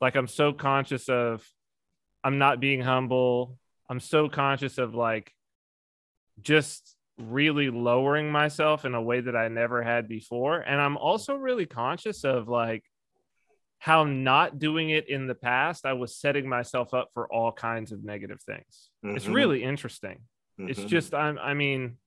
like I'm so conscious of I'm not being humble. I'm so conscious of like just really lowering myself in a way that I never had before. And I'm also really conscious of like how not doing it in the past, I was setting myself up for all kinds of negative things. Mm-hmm. It's really interesting. Mm-hmm. It's just, I'm, I mean,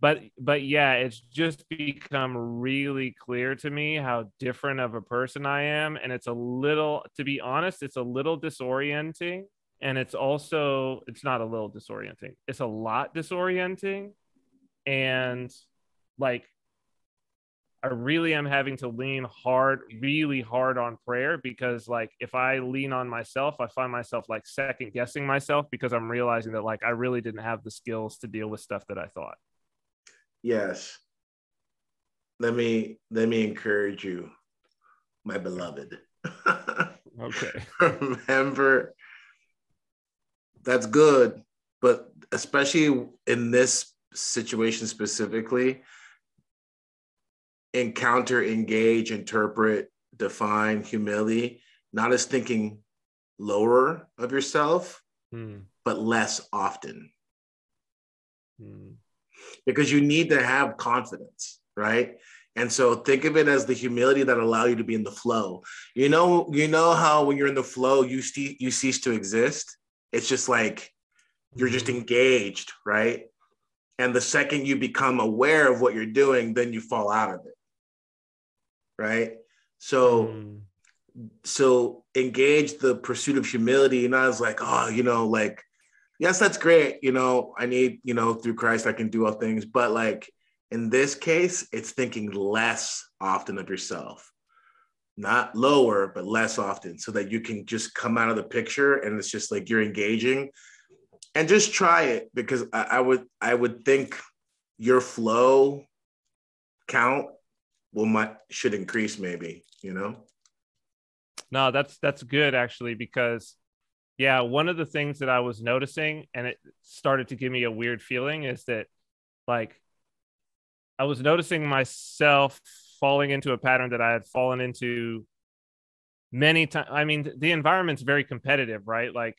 but, but yeah, it's just become really clear to me how different of a person I am. And it's a little, to be honest, it's a little disorienting. And it's also it's not a little disorienting. It's a lot disorienting. And like i really am having to lean hard really hard on prayer because like if i lean on myself i find myself like second guessing myself because i'm realizing that like i really didn't have the skills to deal with stuff that i thought yes let me let me encourage you my beloved okay remember that's good, but especially in this situation specifically, encounter, engage, interpret, define humility, not as thinking lower of yourself, mm. but less often. Mm. Because you need to have confidence, right? And so think of it as the humility that allow you to be in the flow. You know, you know how when you're in the flow, you see you cease to exist. It's just like you're just mm-hmm. engaged, right? And the second you become aware of what you're doing, then you fall out of it. Right. So, mm. so engage the pursuit of humility. And I was like, oh, you know, like, yes, that's great. You know, I need, you know, through Christ, I can do all things. But like in this case, it's thinking less often of yourself not lower, but less often, so that you can just come out of the picture and it's just like you're engaging. And just try it because I, I would I would think your flow count will might should increase maybe, you know? No, that's that's good actually because yeah, one of the things that I was noticing and it started to give me a weird feeling is that like I was noticing myself falling into a pattern that I had fallen into many times. I mean, the environment's very competitive, right? Like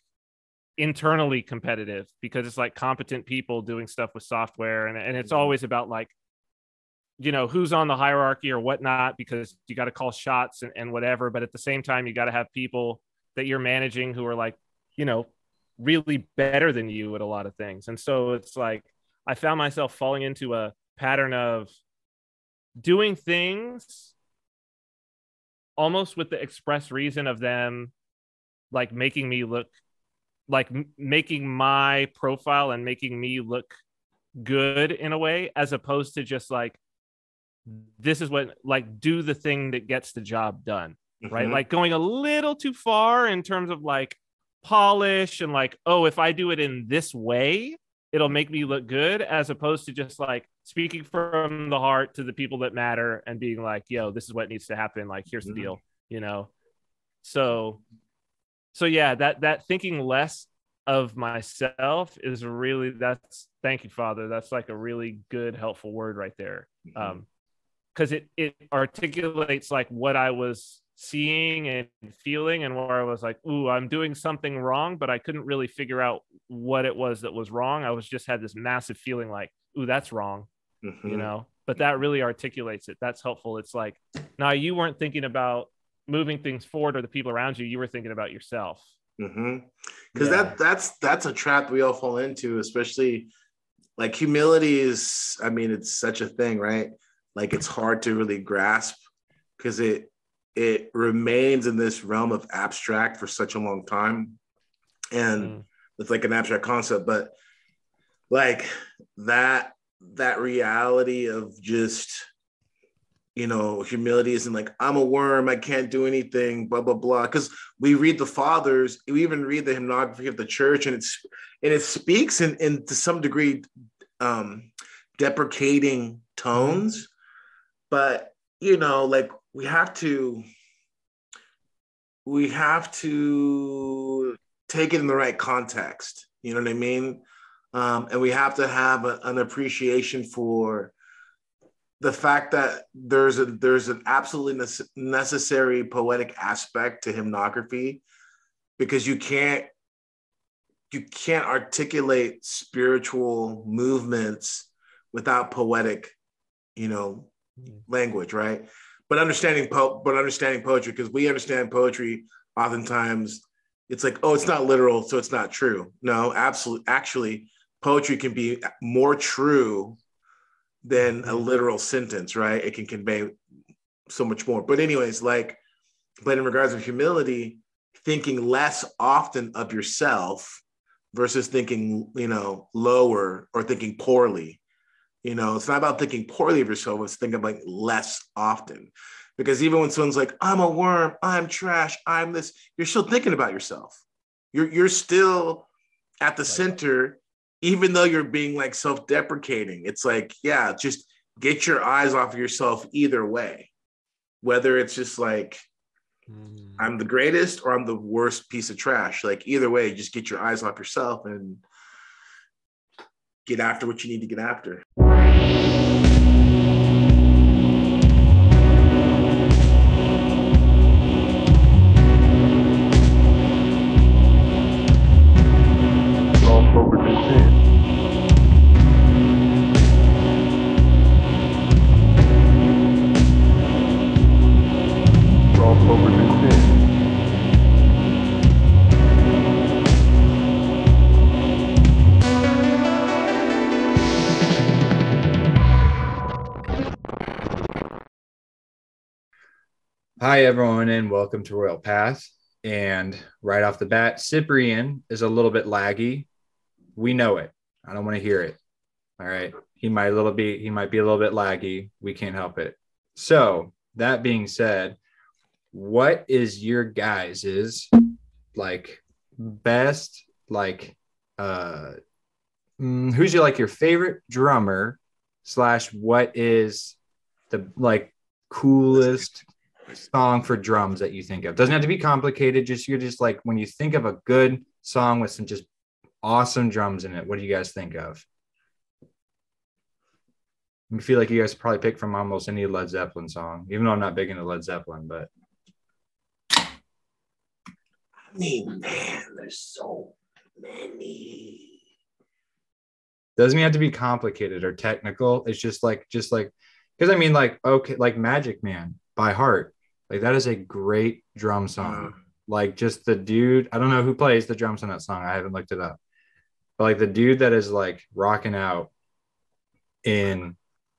internally competitive because it's like competent people doing stuff with software and, and it's mm-hmm. always about like you know who's on the hierarchy or whatnot because you got to call shots and, and whatever but at the same time you got to have people that you're managing who are like you know really better than you at a lot of things and so it's like i found myself falling into a pattern of doing things almost with the express reason of them like making me look like m- making my profile and making me look good in a way as opposed to just like this is what like do the thing that gets the job done mm-hmm. right like going a little too far in terms of like polish and like oh if i do it in this way it'll make me look good as opposed to just like speaking from the heart to the people that matter and being like yo this is what needs to happen like here's the mm-hmm. deal you know so so yeah that that thinking less of myself is really that's thank you father that's like a really good helpful word right there mm-hmm. um because it it articulates like what i was seeing and feeling and where I was like, ooh, I'm doing something wrong, but I couldn't really figure out what it was that was wrong. I was just had this massive feeling like, ooh, that's wrong, mm-hmm. you know. But that really articulates it. That's helpful. It's like now you weren't thinking about moving things forward or the people around you. You were thinking about yourself. Because mm-hmm. yeah. that that's that's a trap we all fall into, especially like humility is. I mean, it's such a thing, right? Like it's hard to really grasp because it it remains in this realm of abstract for such a long time. And mm. it's like an abstract concept but like that that reality of just you know humility isn't like i'm a worm i can't do anything blah blah blah. Because we read the fathers we even read the hymnography of the church and it's and it speaks in, in to some degree um deprecating tones. But you know like we have to we have to take it in the right context. You know what i mean? Um, and we have to have a, an appreciation for the fact that there's a there's an absolutely necessary poetic aspect to hymnography because you can't you can't articulate spiritual movements without poetic you know mm. language right but understanding po- but understanding poetry because we understand poetry oftentimes it's like oh it's not literal so it's not true. No absolutely actually poetry can be more true than a mm-hmm. literal sentence right? It can convey so much more. But anyways like but in regards of humility thinking less often of yourself versus thinking you know lower or thinking poorly you know, it's not about thinking poorly of yourself, it's thinking like less often. Because even when someone's like, I'm a worm, I'm trash, I'm this, you're still thinking about yourself. You're you're still at the center, even though you're being like self-deprecating. It's like, yeah, just get your eyes off of yourself either way. Whether it's just like mm. I'm the greatest or I'm the worst piece of trash. Like either way, just get your eyes off yourself and get after what you need to get after. Hi, everyone, and welcome to Royal Path. And right off the bat, Cyprian is a little bit laggy. We know it. I don't want to hear it. All right. He might a little be he might be a little bit laggy. We can't help it. So that being said, what is your guys's like best like uh mm, who's your like your favorite drummer slash what is the like coolest song for drums that you think of? Doesn't have to be complicated. Just you're just like when you think of a good song with some just awesome drums in it. What do you guys think of? I feel like you guys probably pick from almost any Led Zeppelin song, even though I'm not big into Led Zeppelin, but I mean, man, there's so many. Doesn't have to be complicated or technical. It's just like, just like, because I mean, like, okay, like Magic Man by heart. Like that is a great drum song. Like just the dude, I don't know who plays the drums on that song. I haven't looked it up. But like the dude that is like rocking out in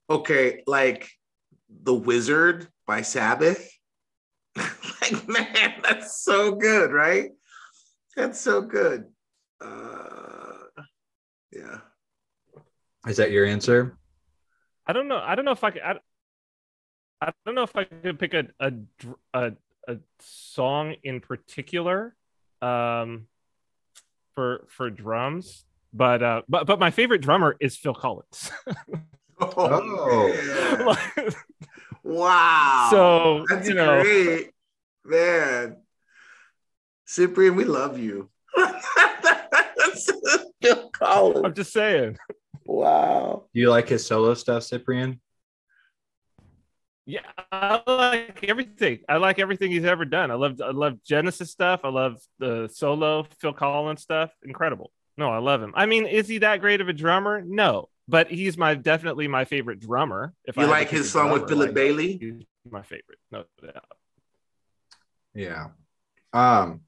Okay, like The Wizard by Sabbath. like man, that's so good, right? That's so good. Uh yeah. Is that your answer? I don't know. I don't know if I could. I, I don't know if I could pick a a a, a song in particular um, for for drums, but uh, but but my favorite drummer is Phil Collins. oh, wow! So that's you know, great, man. Cyprian, we love you. Phil Collins. I'm just saying. Wow. Do you like his solo stuff, Cyprian? Yeah, I like everything. I like everything he's ever done. I love I love Genesis stuff. I love the solo Phil Collins stuff. Incredible. No, I love him. I mean, is he that great of a drummer? No, but he's my definitely my favorite drummer. If you I like his song with Philip like, Bailey, he's my favorite. No doubt. Yeah. Um,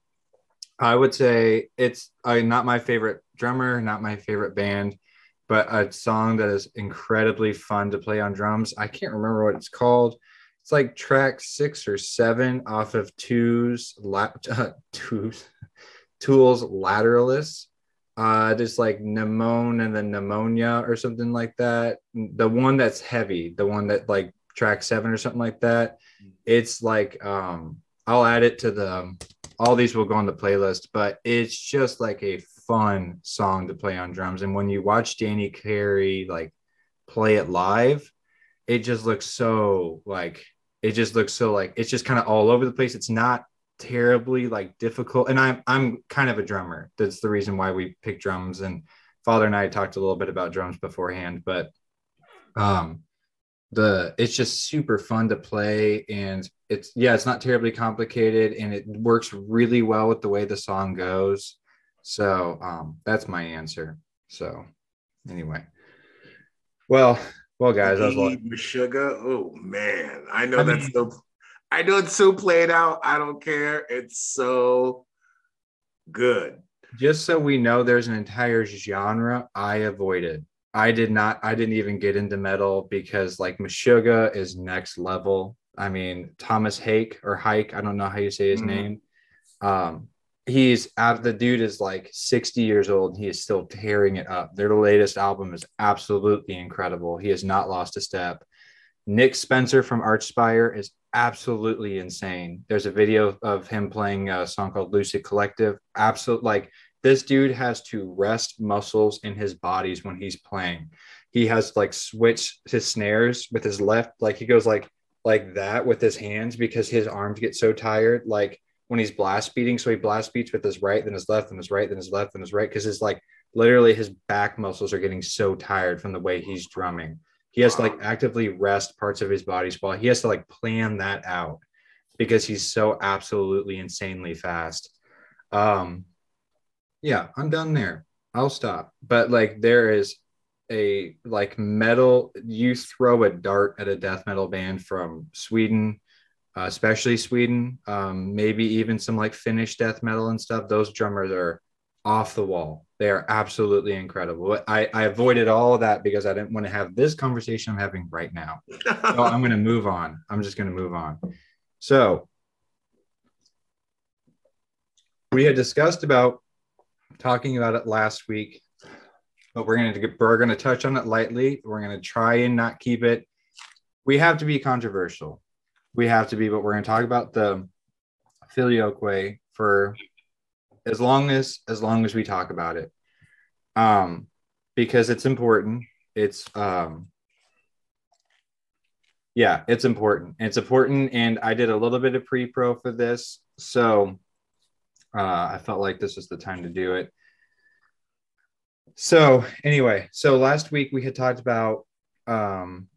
I would say it's uh, not my favorite drummer, not my favorite band but a song that is incredibly fun to play on drums. I can't remember what it's called. It's like track six or seven off of Two's la- uh, Tools Lateralus. Uh, just like pneumon and then pneumonia or something like that. The one that's heavy, the one that like track seven or something like that. It's like um, I'll add it to the. All these will go on the playlist, but it's just like a fun song to play on drums. And when you watch Danny Carey like play it live, it just looks so like it just looks so like it's just kind of all over the place. It's not terribly like difficult. And I'm I'm kind of a drummer. That's the reason why we pick drums. And Father and I talked a little bit about drums beforehand, but um the it's just super fun to play and it's yeah it's not terribly complicated and it works really well with the way the song goes so um that's my answer. So anyway. Well well guys I was like sugar? Oh man. I know I that's mean, so i know it's so played out. I don't care. It's so good. Just so we know there's an entire genre i avoided. I did not, I didn't even get into metal because like Meshuggah is next level. I mean, Thomas Haake or Hike, I don't know how you say his mm-hmm. name. Um, he's out the dude is like 60 years old and he is still tearing it up. Their latest album is absolutely incredible. He has not lost a step. Nick Spencer from Archspire is absolutely insane. There's a video of him playing a song called Lucid Collective. Absolute like this dude has to rest muscles in his bodies when he's playing. He has like switch his snares with his left, like he goes like like that with his hands because his arms get so tired. Like when he's blast beating, so he blast beats with his right, then his left, then his right, then his left, then his right, because it's like literally his back muscles are getting so tired from the way he's drumming. He has to like actively rest parts of his body while he has to like plan that out because he's so absolutely insanely fast. Um, yeah, I'm done there. I'll stop. But like there is a like metal, you throw a dart at a death metal band from Sweden, uh, especially Sweden, um, maybe even some like Finnish death metal and stuff. Those drummers are off the wall. They are absolutely incredible. I, I avoided all of that because I didn't want to have this conversation I'm having right now. so I'm going to move on. I'm just going to move on. So we had discussed about talking about it last week, but we're going to we're going to touch on it lightly. We're going to try and not keep it. We have to be controversial. We have to be, but we're going to talk about the filioque for as long as as long as we talk about it, um, because it's important. It's um, yeah, it's important. It's important, and I did a little bit of pre-pro for this, so uh, I felt like this was the time to do it. So anyway, so last week we had talked about um,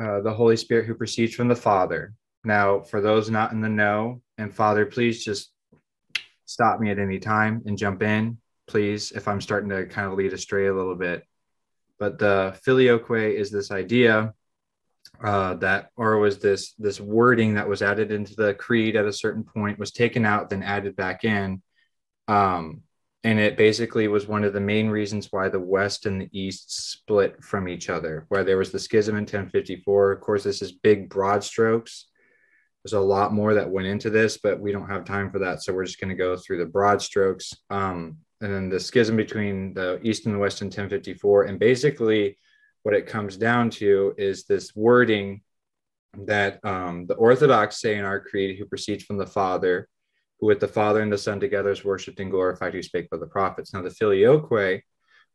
uh, the Holy Spirit who proceeds from the Father. Now, for those not in the know, and Father, please just stop me at any time and jump in, please, if I'm starting to kind of lead astray a little bit. But the filioque is this idea uh, that or was this this wording that was added into the creed at a certain point was taken out then added back in um, and it basically was one of the main reasons why the west and the east split from each other where there was the schism in 1054 of course this is big broad strokes. There's a lot more that went into this but we don't have time for that so we're just going to go through the broad strokes. Um, and then the schism between the east and the west in 1054 and basically what it comes down to is this wording that um, the Orthodox say in our creed, who proceeds from the Father, who with the Father and the Son together is worshipped and glorified, who spake by the prophets. Now, the filioque,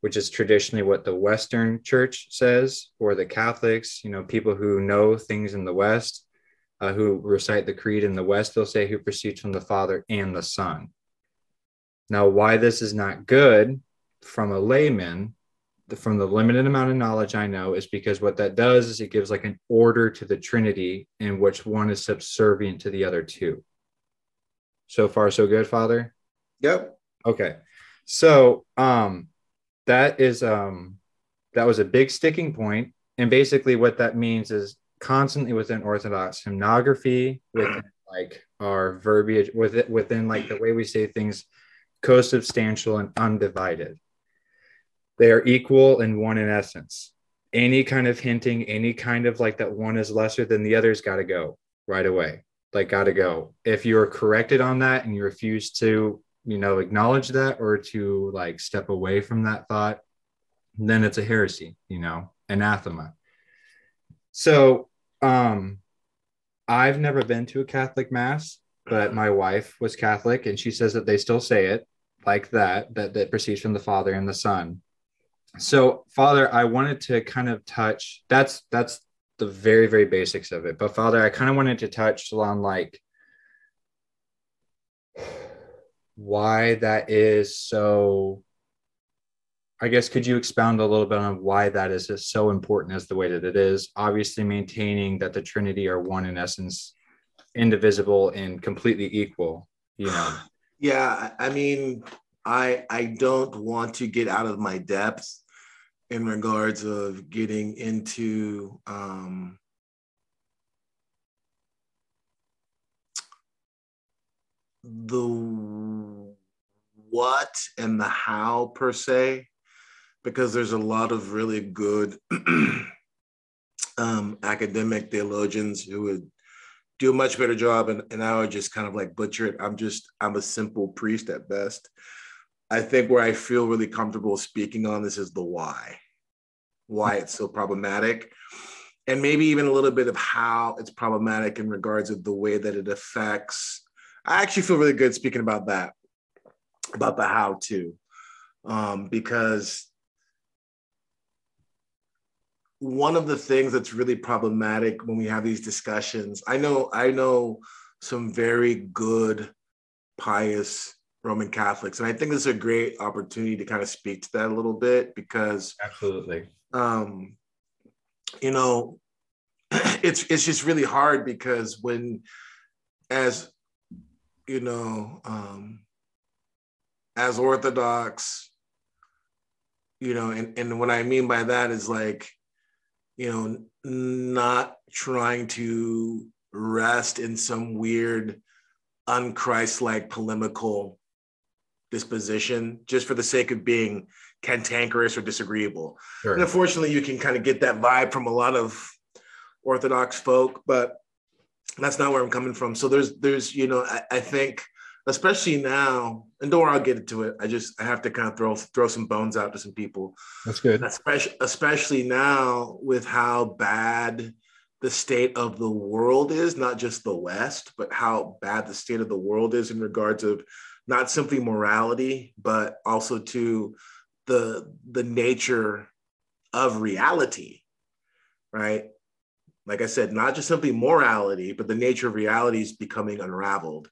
which is traditionally what the Western Church says, or the Catholics, you know, people who know things in the West, uh, who recite the creed in the West, they'll say who proceeds from the Father and the Son. Now, why this is not good from a layman from the limited amount of knowledge I know is because what that does is it gives like an order to the Trinity in which one is subservient to the other two. So far, so good, Father? Yep. Okay. So um that is um that was a big sticking point. And basically what that means is constantly within Orthodox hymnography, within like our verbiage, with it within like the way we say things, co-substantial and undivided they are equal and one in essence. Any kind of hinting, any kind of like that one is lesser than the other's got to go right away. Like, got to go. If you're corrected on that and you refuse to, you know, acknowledge that or to like step away from that thought, then it's a heresy, you know, anathema. So, um, I've never been to a Catholic mass, but my wife was Catholic and she says that they still say it like that, that, that proceeds from the Father and the Son so father i wanted to kind of touch that's that's the very very basics of it but father i kind of wanted to touch on like why that is so I guess could you expound a little bit on why that is so important as the way that it is? Obviously, maintaining that the Trinity are one in essence, indivisible and completely equal. You know. Yeah, I mean, I I don't want to get out of my depth in regards of getting into um, the what and the how per se because there's a lot of really good um, academic theologians who would do a much better job and, and I would just kind of like butcher it. I'm just, I'm a simple priest at best. I think where I feel really comfortable speaking on this is the why, why it's so problematic. And maybe even a little bit of how it's problematic in regards of the way that it affects. I actually feel really good speaking about that, about the how too, um, because one of the things that's really problematic when we have these discussions i know i know some very good pious roman catholics. And i think this is a great opportunity to kind of speak to that a little bit because absolutely. um you know it's it's just really hard because when as you know um as orthodox you know and, and what i mean by that is like you know, not trying to rest in some weird, unchrist-like polemical disposition just for the sake of being cantankerous or disagreeable. Sure. And unfortunately, you can kind of get that vibe from a lot of Orthodox folk, but that's not where I'm coming from. So there's there's you know I, I think especially now, and don't worry, I'll get into it. I just I have to kind of throw throw some bones out to some people. That's good. Especially especially now with how bad the state of the world is, not just the West, but how bad the state of the world is in regards of not simply morality, but also to the the nature of reality, right? Like I said, not just simply morality, but the nature of reality is becoming unraveled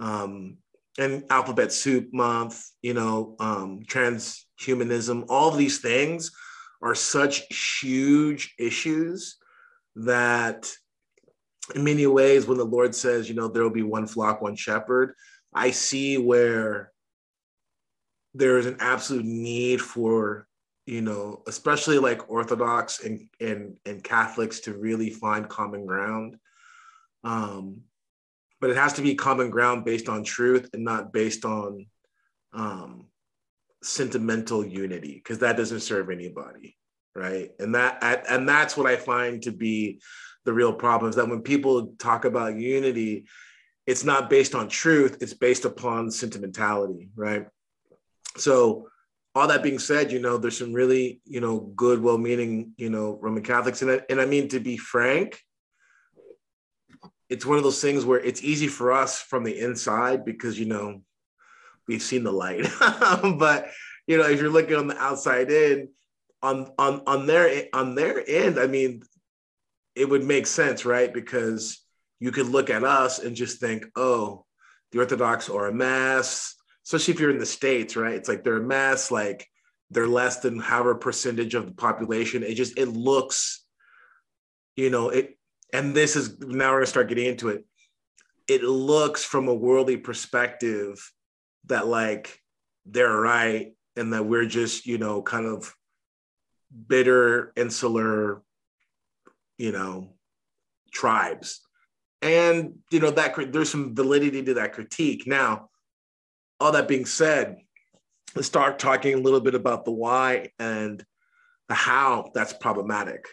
um, and Alphabet Soup Month, you know, um, transhumanism, all these things are such huge issues that in many ways, when the Lord says, you know, there will be one flock, one shepherd, I see where there is an absolute need for, you know, especially like Orthodox and and, and Catholics to really find common ground. Um, but it has to be common ground based on truth and not based on um, sentimental unity because that doesn't serve anybody right and that and that's what i find to be the real problem is that when people talk about unity it's not based on truth it's based upon sentimentality right? So all that being said you know there's some really you know good well-meaning you know roman catholics. And I, and I mean to be frank it's one of those things where it's easy for us from the inside because you know we've seen the light. But you know if you're looking on the outside in on on on their on their end i mean it would make sense right? Because you could look at us and just think oh the orthodox are a mess especially if you're in the states right? It's like they're a mess like they're less than however percentage of the population. It just it looks you know it and this is now we're to start getting into it. It looks from a worldly perspective that like they're right and that we're just you know kind of bitter insular you know tribes and you know that there's some validity to that critique now all that being said let's start talking a little bit about the why and the how that's problematic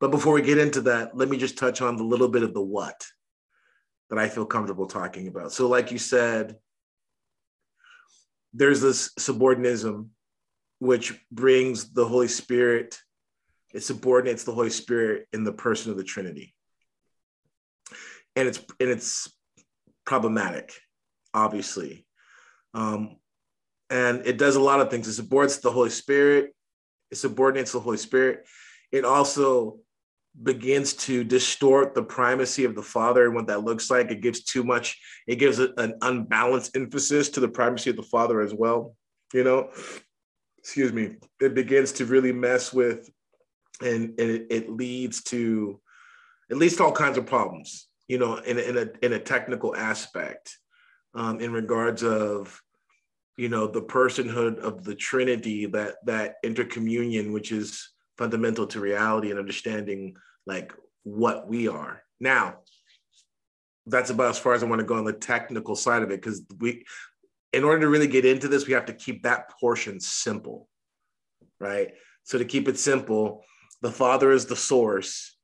but before we get into that, let me just touch on the little bit of the what that I feel comfortable talking about. So, like you said, there's this subordinatism which brings the Holy Spirit, it subordinates the Holy Spirit in the person of the Trinity. And it's and it's problematic, obviously. Um, and it does a lot of things. It supports the Holy Spirit, it subordinates the Holy Spirit. It also begins to distort the primacy of the father and what that looks like. It gives too much, it gives a, an unbalanced emphasis to the primacy of the father as well, you know? excuse me, it begins to really mess with and, and it, it leads to it leads to all kinds of problems, you know, in, in a in a technical aspect, um, in regards of you know the personhood of the Trinity, that that intercommunion, which is fundamental to reality and understanding like what we are. Now, that's about as far as I want to go on the technical side of it, because we in order to really get into this, we have to keep that portion simple, right? So to keep it simple, the Father is the source,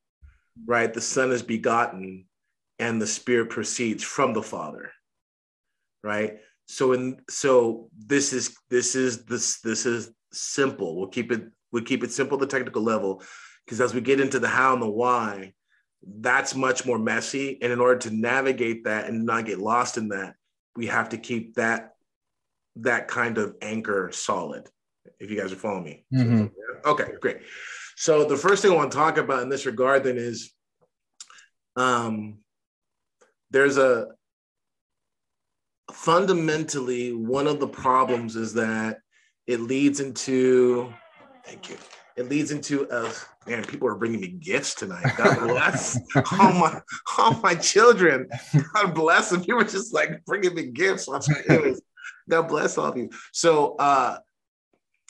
right? The Son is begotten, and the Spirit proceeds from the Father, right? So in so this is this is this this is simple. We'll keep it we'll keep it simple at the technical level, because as we get into the how and the why, that's much more messy. And in order to navigate that and not get lost in that, we have to keep that that kind of anchor solid. If you guys are following me. Mm-hmm. Okay, great. So the first thing I want to talk about in this regard then is um, there's a fundamentally one of the problems is that it leads into thank you. It leads into a man people are bringing me gifts tonight. God bless all my all my children. God bless them. You were just like bringing me gifts. God bless all of you. So uh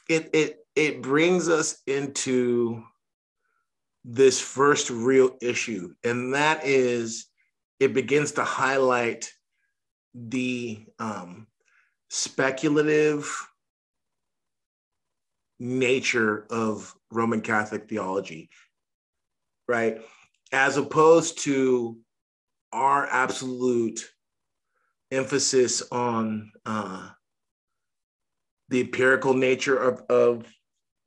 it it it brings us into this first real issue, and that is it begins to highlight the um, speculative nature of Roman Catholic theology, right? As opposed to our absolute emphasis on uh, the empirical nature of, of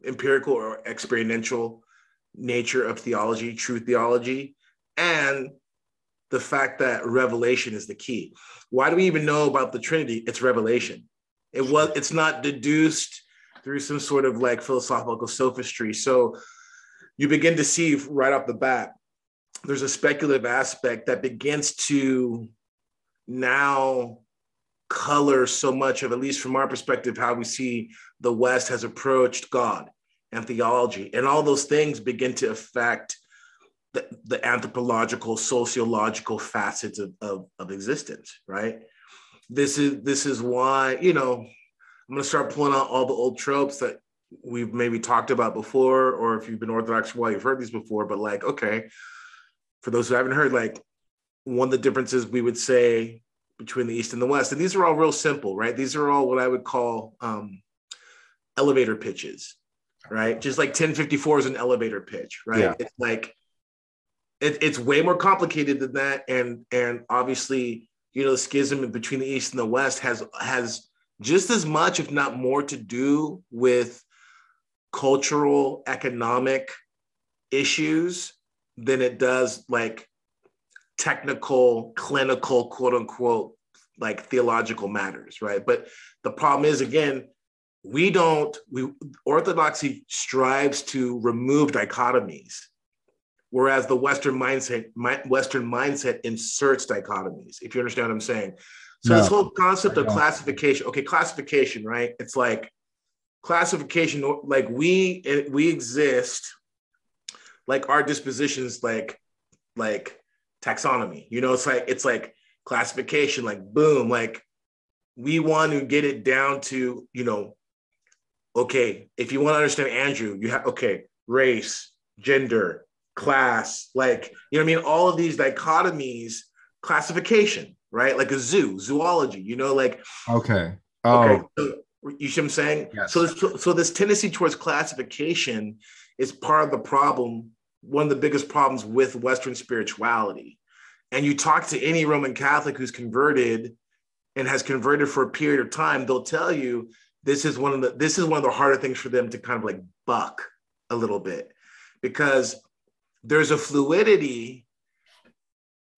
empirical or experiential nature of theology, true theology, and the fact that revelation is the key. Why do we even know about the Trinity? It's revelation. It was it's not deduced through some sort of like philosophical sophistry. So you begin to see right off the bat, there's a speculative aspect that begins to now color so much of, at least from our perspective, how we see the West has approached God and theology. And all those things begin to affect the, the anthropological, sociological facets of, of, of existence, right? This is this is why, you know, I'm gonna start pulling out all the old tropes that we've maybe talked about before, or if you've been Orthodox for a while, you've heard these before, but like, okay, for those who haven't heard, like one of the differences we would say between the East and the West, and these are all real simple, right? These are all what I would call um, elevator pitches right? Just like 1054 is an elevator pitch, right? Yeah. It's like it, it's way more complicated than that. And and obviously, you know, the schism between the East and the West has has just as much, if not more, to do with cultural, economic issues than it does like technical, clinical, quote unquote, like theological matters, right? But the problem is, again, we don't we orthodoxy strives to remove dichotomies whereas the western mindset my, western mindset inserts dichotomies if you understand what i'm saying. So no, this whole concept of classification okay classification right? It's like classification like we we exist like our dispositions like like taxonomy you know it's like it's like classification like boom like we want to get it down to you know okay, if you want to understand Andrew, you have okay, race, gender, class, like you know I mean? All of these dichotomies, classification, right? Like a zoo, zoology, you know, like okay. Oh. Okay. So, you see what I'm saying? Yes. So this, so this tendency towards classification is part of the problem, one of the biggest problems with Western spirituality. And you talk to any Roman Catholic who's converted and has converted for a period of time, they'll tell you this is one of the this is one of the harder things for them to kind of like buck a little bit because there's a fluidity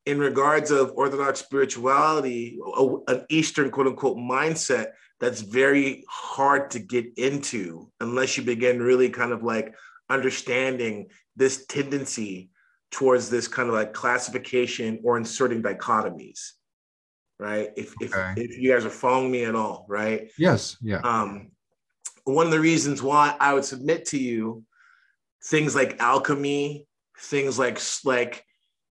in regards of orthodox spirituality an eastern quote unquote mindset that's very hard to get into unless you begin really kind of like understanding this tendency towards this kind of like classification or inserting dichotomies right? If if, okay. if you guys are following me at all, right? Yes. Yeah. Um, one of the reasons why I would submit to you things like alchemy, things like like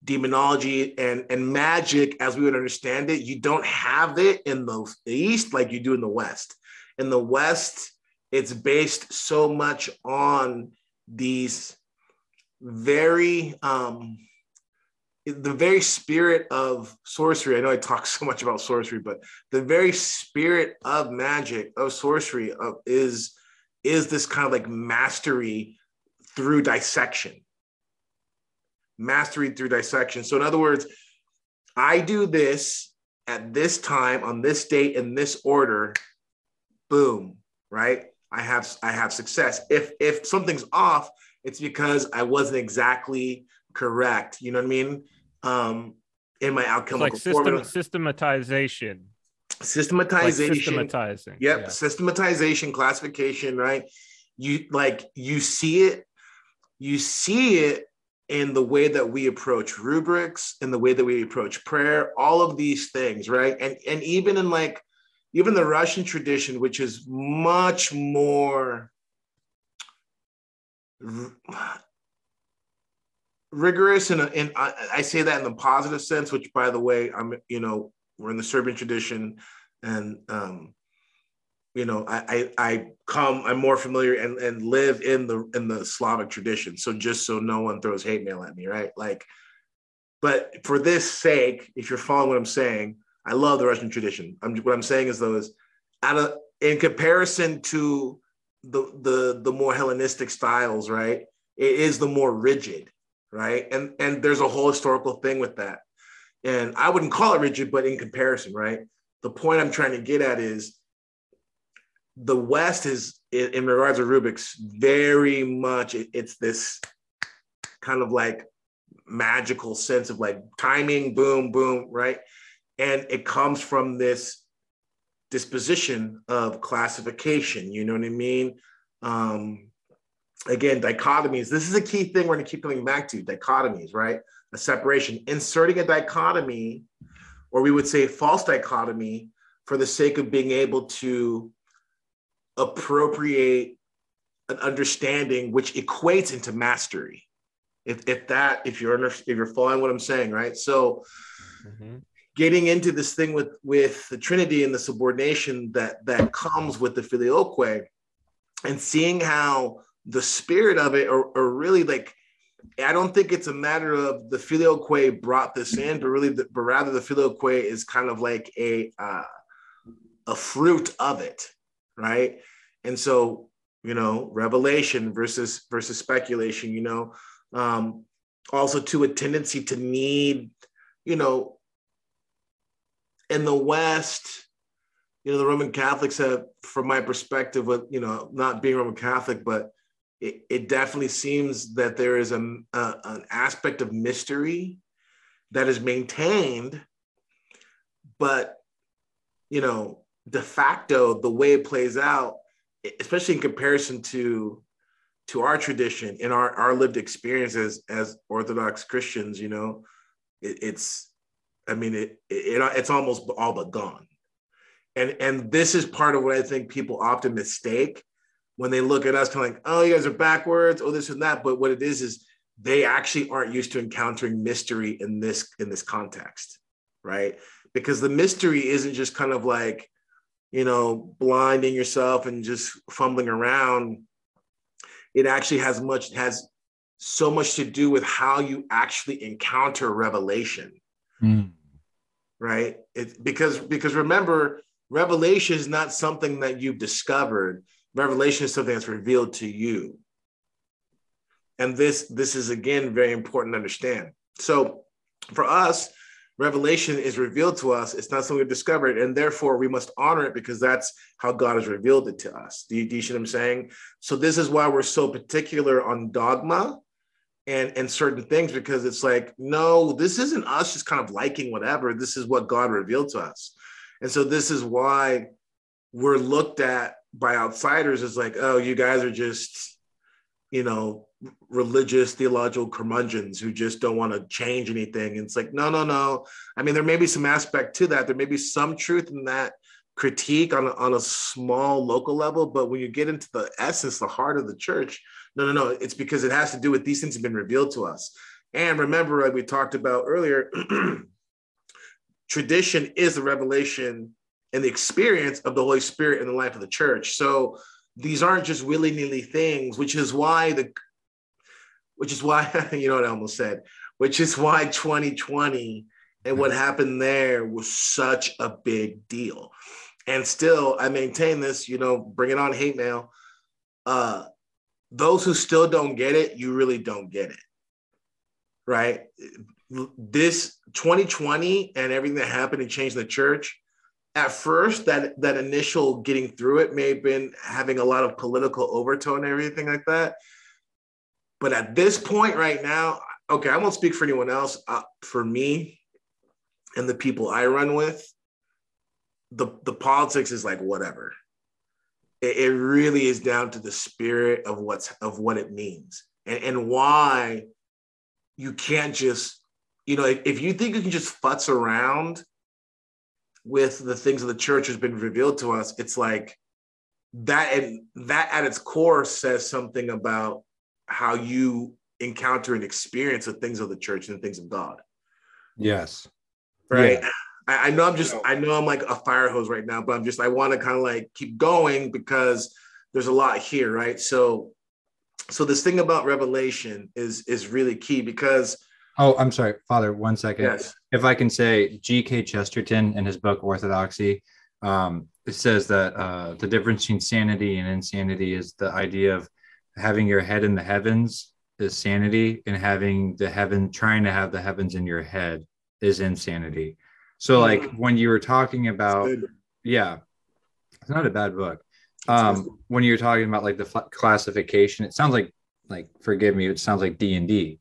demonology and and magic as we would understand it you don't have it in the east like you do in the west. In the west it's based so much on these very um the very spirit of sorcery. I know i talk so much about sorcery but the very spirit of magic of sorcery of, is is this kind of like mastery through dissection mastery through dissection. So, in other words, I do this at this time on this date in this order. Boom, right? I have I have success. If if something's off, it's because I wasn't exactly correct. You know what I mean? Um, in my outcome, like system, systematization. Systematization. Like systematizing. Yep. Yeah. Systematization, classification, right? You like you see it, you see it in the way that we approach rubrics, in the way that we approach prayer, all of these things, right? And and even in like even the Russian tradition, which is much more rigorous, and and I, I say that in the positive sense. Which, by the way, I'm you know we're in the Serbian tradition, and um, you know I, I i come i'm more familiar and and live in the in the slavic tradition. So just so no one throws hate mail at me right? Like but for this sake if you're following what i'm saying i love the russian tradition. I'm what i'm saying is though is out of in comparison to the the the more hellenistic styles right it is the more rigid right? And and there's a whole historical thing with that. And i wouldn't call it rigid but in comparison right? The point i'm trying to get at is the West is, in regards to rubrics, very much it's this kind of like magical sense of like timing, boom, boom, right? And it comes from this disposition of classification. You know what I mean? Um, again, dichotomies. This is a key thing we're going to keep coming back to dichotomies, right? A separation, inserting a dichotomy, or we would say false dichotomy, for the sake of being able to appropriate an understanding which equates into mastery. If, if that, if you're under, if you're following what I'm saying, right? So mm-hmm. getting into this thing with with the Trinity and the subordination that that comes with the filioque and seeing how the spirit of it or, or really like I don't think it's a matter of the filioque brought this in, but really, the, but rather the filioque is kind of like a uh, a fruit of it right? And so, you know, revelation versus versus speculation, you know, um, also to a tendency to need, you know, in the West, you know, the Roman Catholics have, from my perspective, with you know, not being Roman Catholic, but it, it definitely seems that there is a, a, an aspect of mystery that is maintained, but you know, de facto the way it plays out especially in comparison to to our tradition in our our lived experiences as orthodox christians you know it, it's i mean it, it it's almost all but gone. And and this is part of what i think people often mistake when they look at us kind of like oh you guys are backwards oh this and that but what it is is they actually aren't used to encountering mystery in this in this context right? Because the mystery isn't just kind of like you know, blinding yourself and just fumbling around. It actually has much has so much to do with how you actually encounter revelation. Mm. Right? It, because because remember, revelation is not something that you've discovered. Revelation is something that's revealed to you. And this this is again very important to understand. So for us, revelation is revealed to us. It's not something we discovered, and therefore we must honor it because that's how God has revealed it to us. Do you, do you see what I'm saying? So this is why we're so particular on dogma and and certain things because it's like, no, this isn't us just kind of liking whatever. This is what God revealed to us, and so this is why we're looked at by outsiders as like, oh, you guys are just, you know, religious theological curmudgeons who just don't want to change anything. And it's like, no, no, no. I mean, there may be some aspect to that. There may be some truth in that, critique on a, on a small local level, but when you get into the essence, the heart of the church, no, no, no, it's because it has to do with these things have been revealed to us. And remember, like we talked about earlier, tradition is the revelation and the experience of the Holy Spirit in the life of the church. So these aren't just willy-nilly things, which is why the which is why you know what I almost said, which is why 2020 and what happened there was such a big deal. And still, I maintain this, you know, bring it on hate mail. Uh, those who still don't get it, you really don't get it. Right? This 2020 and everything that happened and changed the church, at first, that that initial getting through it may have been having a lot of political overtone and everything like that. But at this point right now, okay, I won't speak for anyone else. Uh, for me and the people I run with, the the politics is like whatever. It, it really is down to the spirit of what's of what it means and, and why you can't just, you know, if, if you think you can just futz around with the things of the church has been revealed to us, it's like that and that at its core says something about how you encounter and experience the things of the church and the things of God. Yes. Right. Yeah. I, I, know I'm just I know I'm like a fire hose right now, but I'm just I want to kind of like keep going because there's a lot here, right? So so this thing about revelation is is really key because oh i'm sorry father one second yes. if i can say gk chesterton in his book orthodoxy um, it says that uh, the difference between sanity and insanity is the idea of having your head in the heavens is sanity and having the heaven trying to have the heavens in your head is insanity. So like when you were talking about yeah. It's not a bad book. Um when you're talking about like the f- classification it sounds like like forgive me it sounds like d&d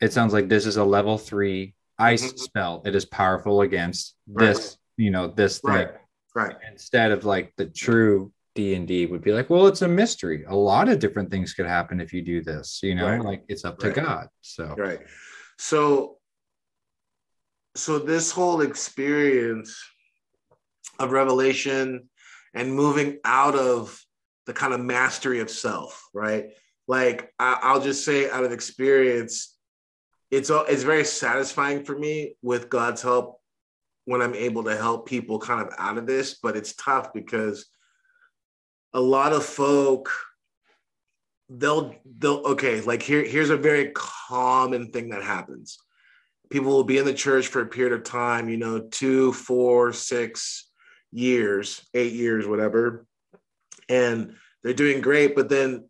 it sounds like this is a level three ice mm-hmm. spell. It is powerful against right. this you know this right. thing. Right. Instead of like the true d&d would be like well it's a mystery a lot of different things could happen if you do this you know right. like it's up to god so right so so this whole experience of revelation and moving out of the kind of mastery of self, right? Like I, will just say out of experience, it's all—it's very satisfying for me with God's help when I'm able to help people kind of out of this, but it's tough because a lot of folk they'll they'll okay like here here's a very common thing that happens people will be in the church for a period of time you know two four six years, eight years, whatever, and they're doing great, but then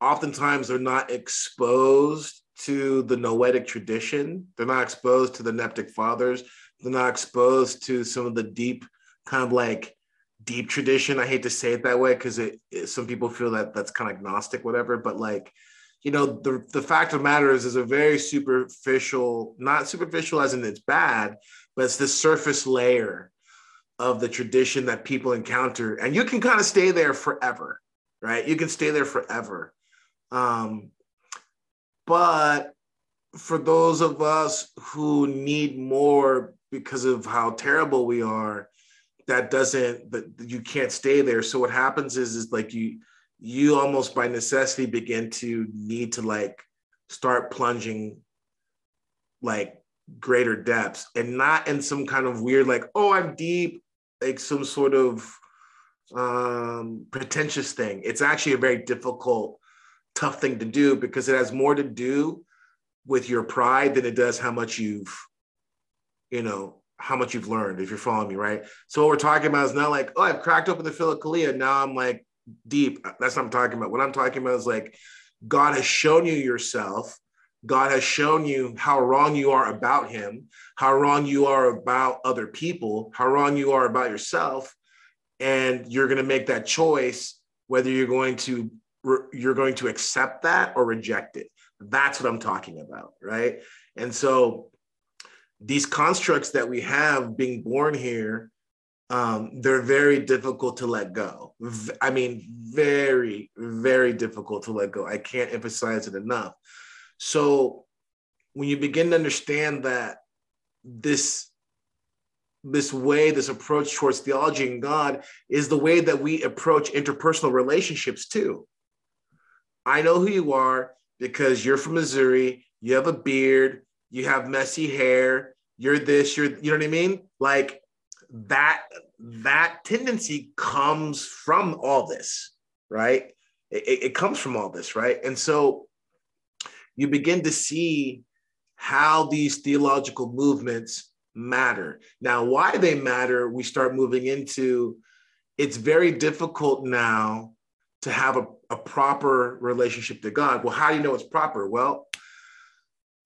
oftentimes they're not exposed to the Noetic tradition. They're not exposed to the Neptic fathers. They're not exposed to some of the deep, kind of like deep tradition. I hate to say it that way because it, it, some people feel that that's kind of agnostic, whatever. But like, you know, the the fact of the matter is, is a very superficial, not superficial as in it's bad, but it's the surface layer of the tradition that people encounter and you can kind of stay there forever right you can stay there forever um, but for those of us who need more because of how terrible we are that doesn't that you can't stay there. So what happens is is like you you almost by necessity begin to need to like start plunging like greater depths and not in some kind of weird like oh i'm deep like some sort of um pretentious thing. It's actually a very difficult tough thing to do because it has more to do with your pride than it does how much you've you know how much you've learned if you're following me right? So what we're talking about is not like oh i've cracked open the philokalia now i'm like deep. That's what i'm talking about. What i'm talking about is like god has shown you yourself. God has shown you how wrong you are about Him, how wrong you are about other people, how wrong you are about yourself, and you're going to make that choice whether you're going to you're going to accept that or reject it. That's what I'm talking about, right? And so these constructs that we have being born here, um, they're very difficult to let go. I mean, very, very difficult to let go. I can't emphasize it enough so when you begin to understand that this this way, this approach towards theology and God is the way that we approach interpersonal relationships too. I know who you are because you're from Missouri, you have a beard, you have messy hair, you're this, you're, you know what I mean? Like that, that tendency comes from all this, right? It, it comes from all this, right? And so you begin to see how these theological movements matter. Now, why they matter, we start moving into it's very difficult now to have a, a proper relationship to God. Well, how do you know it's proper? Well,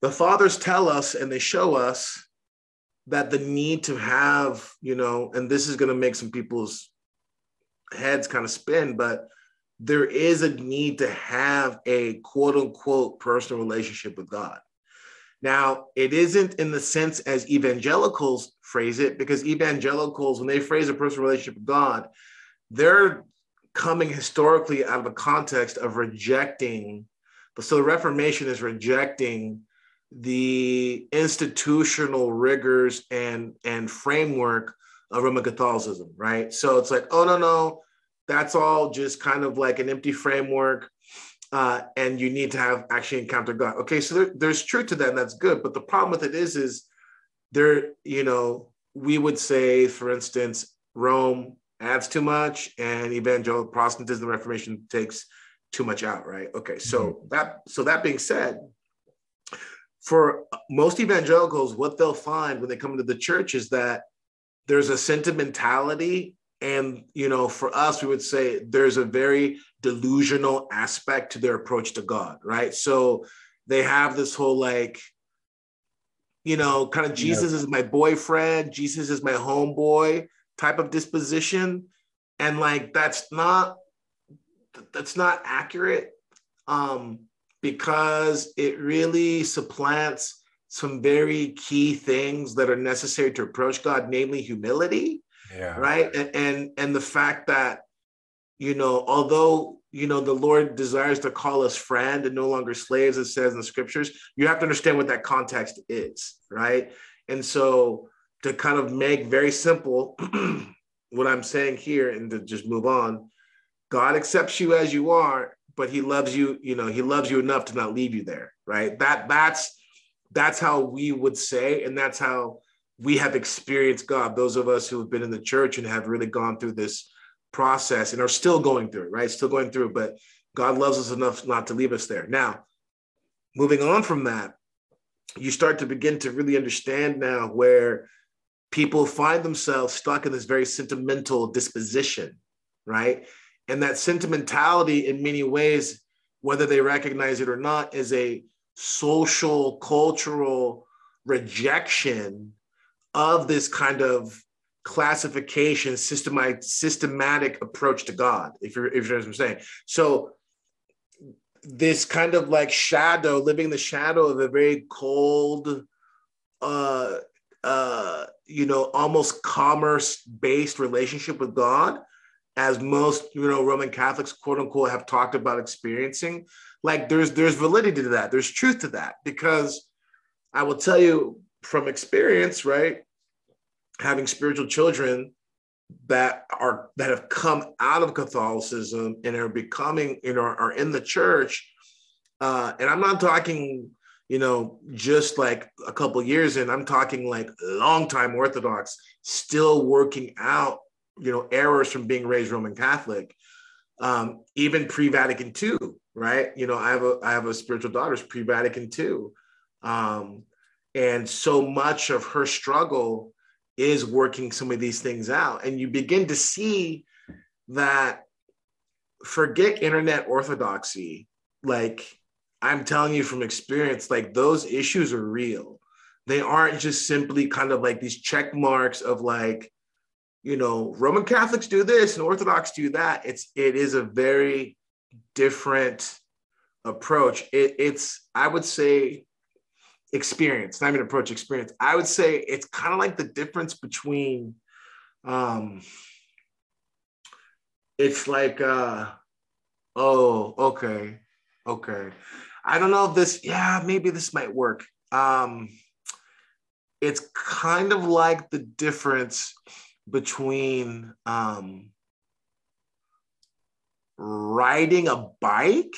the fathers tell us and they show us that the need to have, you know, and this is going to make some people's heads kind of spin, but there is a need to have a quote unquote personal relationship with God. Now, it isn't in the sense as evangelicals phrase it, because evangelicals, when they phrase a personal relationship with God, they're coming historically out of a context of rejecting. But so the Reformation is rejecting the institutional rigors and and framework of Roman Catholicism, right? So it's like, oh no, no, that's all just kind of like an empty framework. Uh, and you need to have actually encounter God. Okay, so there, there's truth to that, and that's good. But the problem with it is, is there, you know, we would say, for instance, Rome adds too much, and evangelical Protestantism, the Reformation takes too much out, right? Okay, so mm-hmm. that so that being said, for most evangelicals, what they'll find when they come into the church is that there's a sentimentality and you know for us we would say there's a very delusional aspect to their approach to god right? So they have this whole like you know kind of jesus yeah. is my boyfriend jesus is my homeboy type of disposition. And like that's not that's not accurate. Um because it really supplants some very key things that are necessary to approach god namely humility yeah. right and, and and the fact that you know although you know the lord desires to call us friend and no longer slaves it says in the scriptures you have to understand what that context is right and so to kind of make very simple what i'm saying here and to just move on god accepts you as you are but he loves you you know he loves you enough to not leave you there right that that's that's how we would say and that's how we have experienced God, those of us who have been in the church and have really gone through this process and are still going through it, right? Still going through, but God loves us enough not to leave us there. Now, moving on from that, you start to begin to really understand now where people find themselves stuck in this very sentimental disposition, right? And that sentimentality, in many ways, whether they recognize it or not, is a social, cultural rejection of this kind of classification, systematic, systematic approach to God, if you're if you what I'm saying. So this kind of like shadow, living the shadow of a very cold, uh, uh, you know, almost commerce-based relationship with God, as most you know Roman Catholics, quote unquote, have talked about experiencing. Like there's there's validity to that. There's truth to that because I will tell you from experience, right? having spiritual children that are that have come out of Catholicism and are becoming, you know, are in the church. Uh, and I'm not talking, you know, just like a couple years in. I'm talking like long time Orthodox, still working out, you know, errors from being raised Roman Catholic, um, even pre-Vatican II, right? You know, I have a I have a spiritual daughter's pre-Vatican II, um, and so much of her struggle is working some of these things out. And you begin to see that forget internet orthodoxy. Like I'm telling you from experience, like those issues are real. They aren't just simply kind of like these check marks of like, you know, Roman Catholics do this and Orthodox do that. It's it is a very different approach. It, it's I would say experience, not even approach experience. I would say it's kind of like the difference between um it's like uh oh okay okay i don't know if this yeah maybe this might work um it's kind of like the difference between um, riding a bike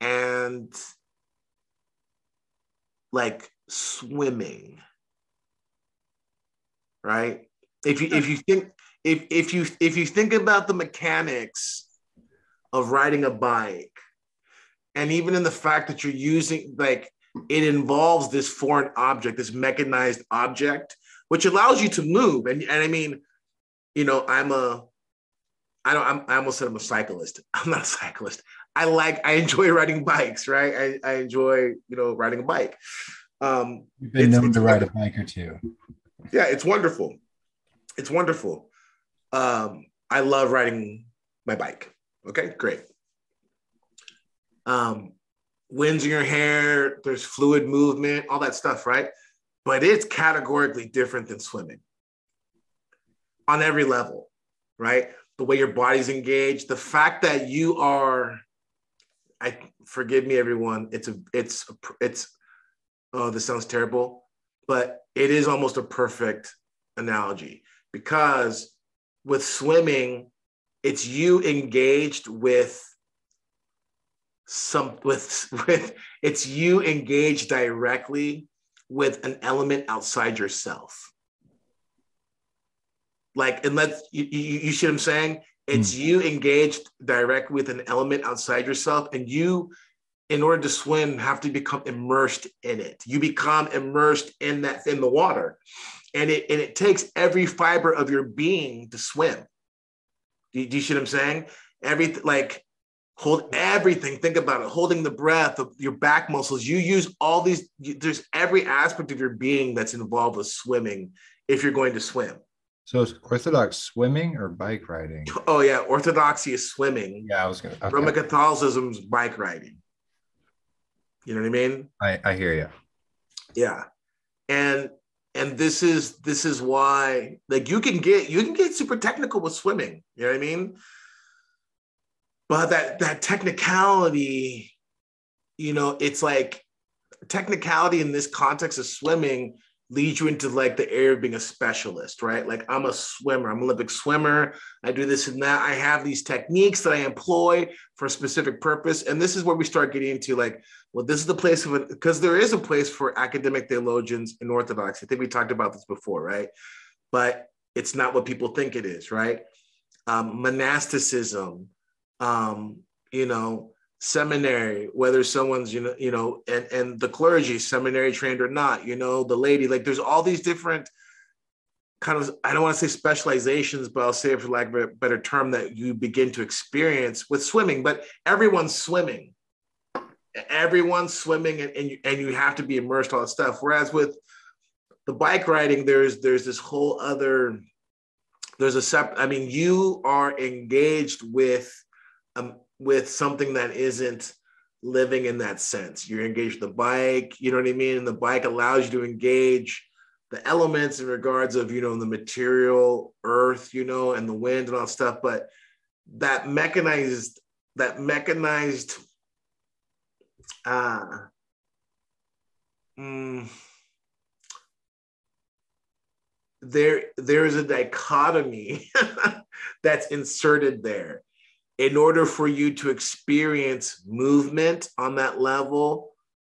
and like swimming right? If you if you think if if you if you think about the mechanics of riding a bike and even in the fact that you're using like it involves this foreign object this mechanized object which allows you to move. And and i mean you know i'm a i don't I'm, i almost said i'm a cyclist. I'm not a cyclist. I like i enjoy riding bikes right? I, I enjoy you know riding a bike. Um you've been known to ride a bike or two. Yeah it's wonderful. It's wonderful. Um i love riding my bike. Okay great. Um, winds in your hair, there's fluid movement, all that stuff, right? But it's categorically different than swimming on every level, right? The way your body's engaged, the fact that you are, I forgive me, everyone. It's a, it's, a, it's, oh, this sounds terrible, but it is almost a perfect analogy because with swimming, it's you engaged with some with with it's you engaged directly with an element outside yourself. Like unless you, you, you see what i'm saying? It's mm. you engaged directly with an element outside yourself and you in order to swim have to become immersed in it. You become immersed in that in the water. And it and it takes every fiber of your being to swim. Do you, do you see what i'm saying? Everything like hold everything. Think about it. Holding the breath of your back muscles. You use all these there's every aspect of your being that's involved with swimming if you're going to swim. So it's orthodox swimming or bike riding? Oh yeah. Orthodoxy is swimming. Yeah i was gonna okay. roman catholicism's bike riding. You know what i mean? I i hear you yeah. And and this is this is why like you can get you can get super technical with swimming. You know what i mean but that that technicality you know it's like technicality in this context of swimming leads you into like the area of being a specialist right? Like i'm a swimmer. I'm an olympic swimmer. I do this and that. I have these techniques that i employ for a specific purpose. And this is where we start getting into like well this is the place of because there is a place for academic theologians in orthodoxy i think we talked about this before right? But it's not what people think it is right? Um, monasticism um, you know, seminary, whether someone's, you know, you know, and, and the clergy, seminary trained or not, you know, the lady, like there's all these different kind of, I don't want to say specializations, but I'll say it for lack of a better term that you begin to experience with swimming, but everyone's swimming. Everyone's swimming and, and, you, and you have to be immersed all that stuff. Whereas with the bike riding, there's there's this whole other, there's a sep, I mean, you are engaged with um, with something that isn't living in that sense. You're engaged with the bike, you know what I mean? And the bike allows you to engage the elements in regards of, you know, the material, earth, you know, and the wind and all stuff. But that mechanized, that mechanized, uh, mm, there there is a dichotomy that's inserted there in order for you to experience movement on that level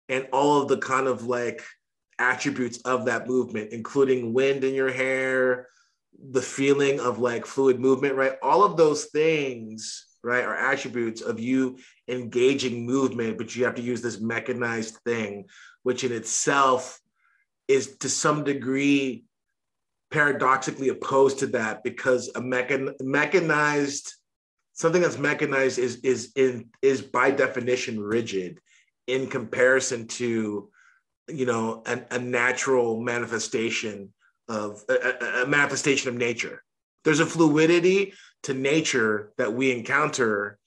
and all of the kind of like attributes of that movement, including wind in your hair, the feeling of like fluid movement, right? All of those things, right, are attributes of you engaging movement, but you have to use this mechanized thing, which in itself is to some degree paradoxically opposed to that because a mechan- mechanized something that's mechanized is is in is by definition rigid in comparison to you know a, a natural manifestation of a, a, manifestation of nature. There's a fluidity to nature that we encounter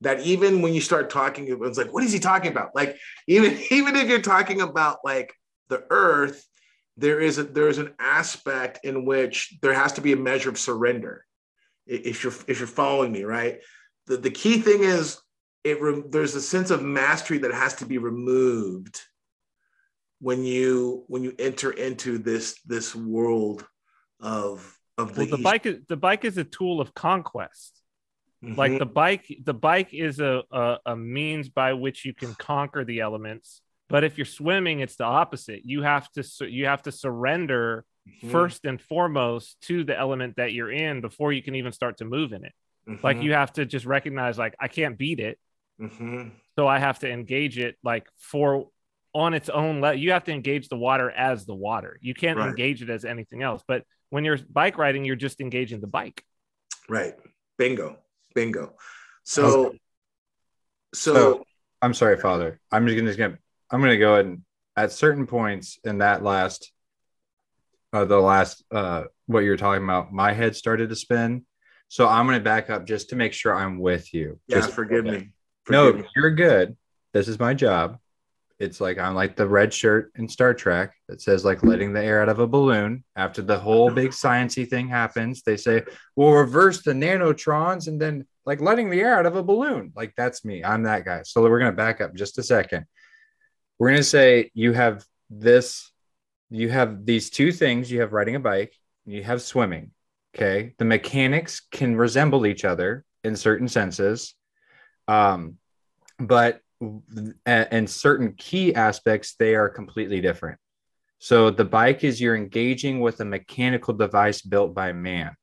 that even when you start talking it's like what is he talking about? Like even even if you're talking about like the earth there is a there is an aspect in which there has to be a measure of surrender if you're if you're following me right? The, the key thing is it re- there's a sense of mastery that has to be removed when you when you enter into this this world of of the, well, the bike is the bike is a tool of conquest. Mm-hmm. like the bike the bike is a, a a means by which you can conquer the elements but if you're swimming it's the opposite. You have to you have to surrender mm-hmm. first and foremost to the element that you're in before you can even start to move in it mm-hmm. like you have to just recognize like i can't beat it mm-hmm. so i have to engage it like for on its own le- you have to engage the water as the water you can't right. engage it as anything else but when you're bike riding you're just engaging the bike right bingo bingo so okay. so, so, i'm sorry father i'm just gonna i'm gonna go ahead and at certain points in that last uh, the last uh what you're talking about my head started to spin so i'm gonna back up just to make sure i'm with you yeah just, forgive okay. me forgive no me. you're good this is my job it's like I'm like the red shirt in Star Trek that says like letting the air out of a balloon. After the whole big sciency thing happens, they say we'll reverse the nanotrons and then like letting the air out of a balloon. Like that's me. I'm that guy. So we're gonna back up just a second. We're gonna say you have this, you have these two things. You have riding a bike. You have swimming. Okay, the mechanics can resemble each other in certain senses, um, but in certain key aspects they are completely different so the bike is you're engaging with a mechanical device built by man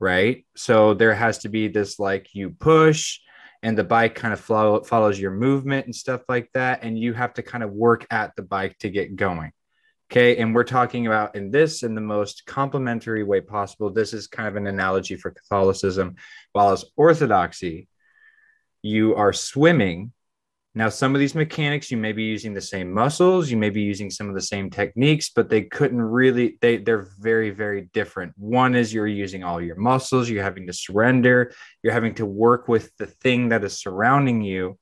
right so there has to be this like you push and the bike kind of follow, follows your movement and stuff like that and you have to kind of work at the bike to get going okay and we're talking about in this in the most complementary way possible this is kind of an analogy for catholicism while as orthodoxy you are swimming now, some of these mechanics, you may be using the same muscles, you may be using some of the same techniques, but they couldn't really, they, they're very, very different. One is you're using all your muscles, you're having to surrender, you're having to work with the thing that is surrounding you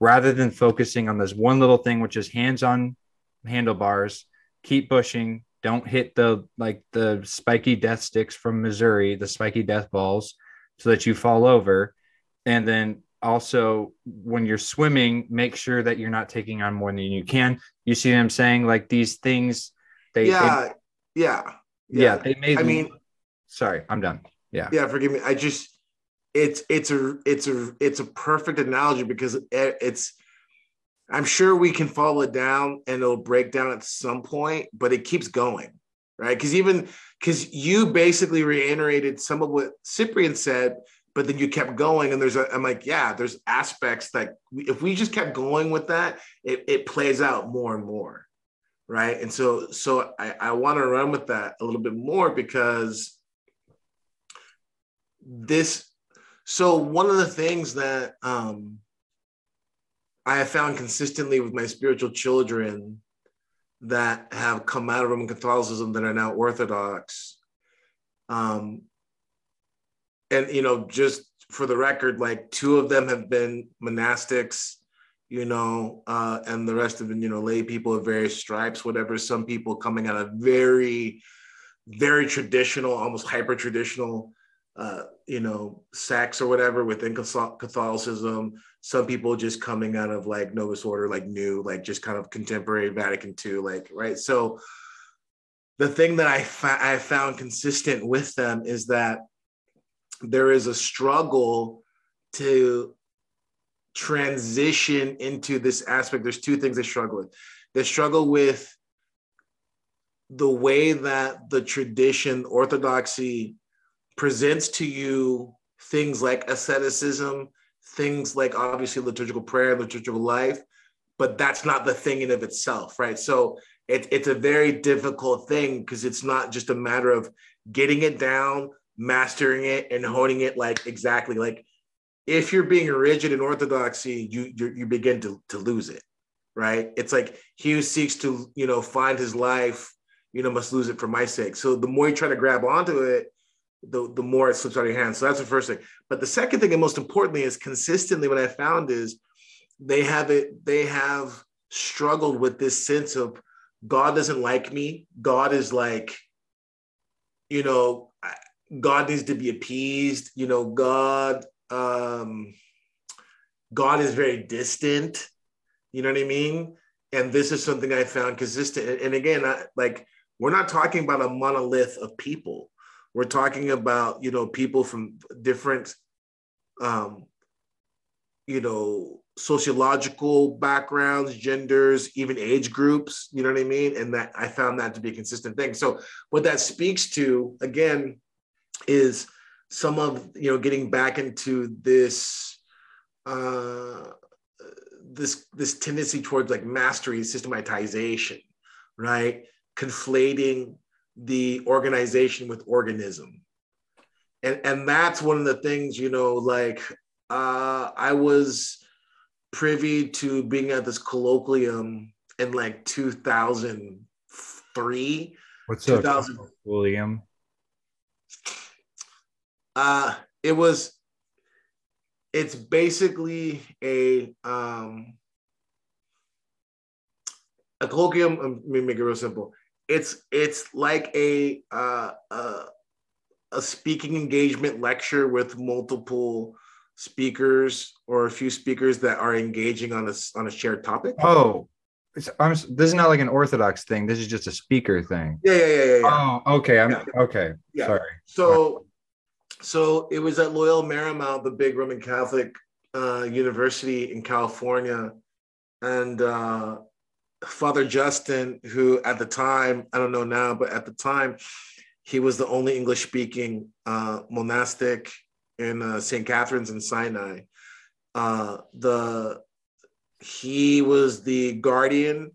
rather than focusing on this one little thing, which is hands on handlebars, keep pushing, don't hit the like the spiky death sticks from Missouri, the spiky death balls, so that you fall over. And then also when you're swimming make sure that you're not taking on more than you can. You see what i'm saying? Like these things they yeah they, yeah, yeah yeah. They made i mean sorry i'm done. Yeah. Yeah forgive me. I just it's it's a it's a it's a perfect analogy because it, it's i'm sure we can follow it down and it'll break down at some point but it keeps going right? Because even because you basically reiterated some of what cyprian said but then you kept going and there's a i'm like yeah there's aspects that if we just kept going with that it, it plays out more and more right? And so so i, I want to run with that a little bit more because this so one of the things that um i have found consistently with my spiritual children that have come out of roman catholicism that are now orthodox um and you know, just for the record, like two of them have been monastics, you know, uh, and the rest have been, you know, lay people of various stripes, whatever. Some people coming out of very, very traditional, almost hyper traditional, uh, you know, sects or whatever within Catholicism. Some people just coming out of like Novus Ordo, like new, like just kind of contemporary Vatican II, like right. So the thing that I, fa- I found consistent with them is that there is a struggle to transition into this aspect. There's two things they struggle with. They struggle with the way that the tradition, orthodoxy, presents to you things like asceticism, things like obviously liturgical prayer, liturgical life, but that's not the thing in of itself, right? So it, it's a very difficult thing because it's not just a matter of getting it down, mastering it and honing it like exactly like if you're being rigid in orthodoxy you you, you begin to, to lose it right it's like he who seeks to you know find his life you know must lose it for my sake so the more you try to grab onto it the, the more it slips out of your hands so that's the first thing but the second thing and most importantly is consistently what i found is they have it they have struggled with this sense of god doesn't like me god is like you know God needs to be appeased. You know, God, um, God is very distant. You know what I mean? and this is something I found consistent. And again, I, like we're not talking about a monolith of people. We're talking about you know people from different, um, you know, sociological backgrounds, genders, even age groups. You know what I mean? And that I found that to be a consistent thing. So what that speaks to again is some of you know getting back into this uh, this this tendency towards like mastery systematization right conflating the organization with organism and and that's one of the things you know like uh i was privy to being at this colloquium in like 2003 what's 2000 William uh it was it's basically a um, a colloquium. Um, let me make it real simple. It's it's like a uh, a, a speaking engagement lecture with multiple speakers or a few speakers that are engaging on a on a shared topic. Oh, I'm, this is not like an orthodox thing. This is just a speaker thing. Yeah, yeah, yeah, yeah. yeah. Oh, okay. I'm yeah. okay. Yeah. Sorry. So so it was at Loyola Marymount, the big Roman Catholic uh, university in California, and uh, Father Justin, who at the time I don't know now, but at the time he was the only English speaking uh, monastic in uh, St. Catherine's in Sinai. Uh, the he was the guardian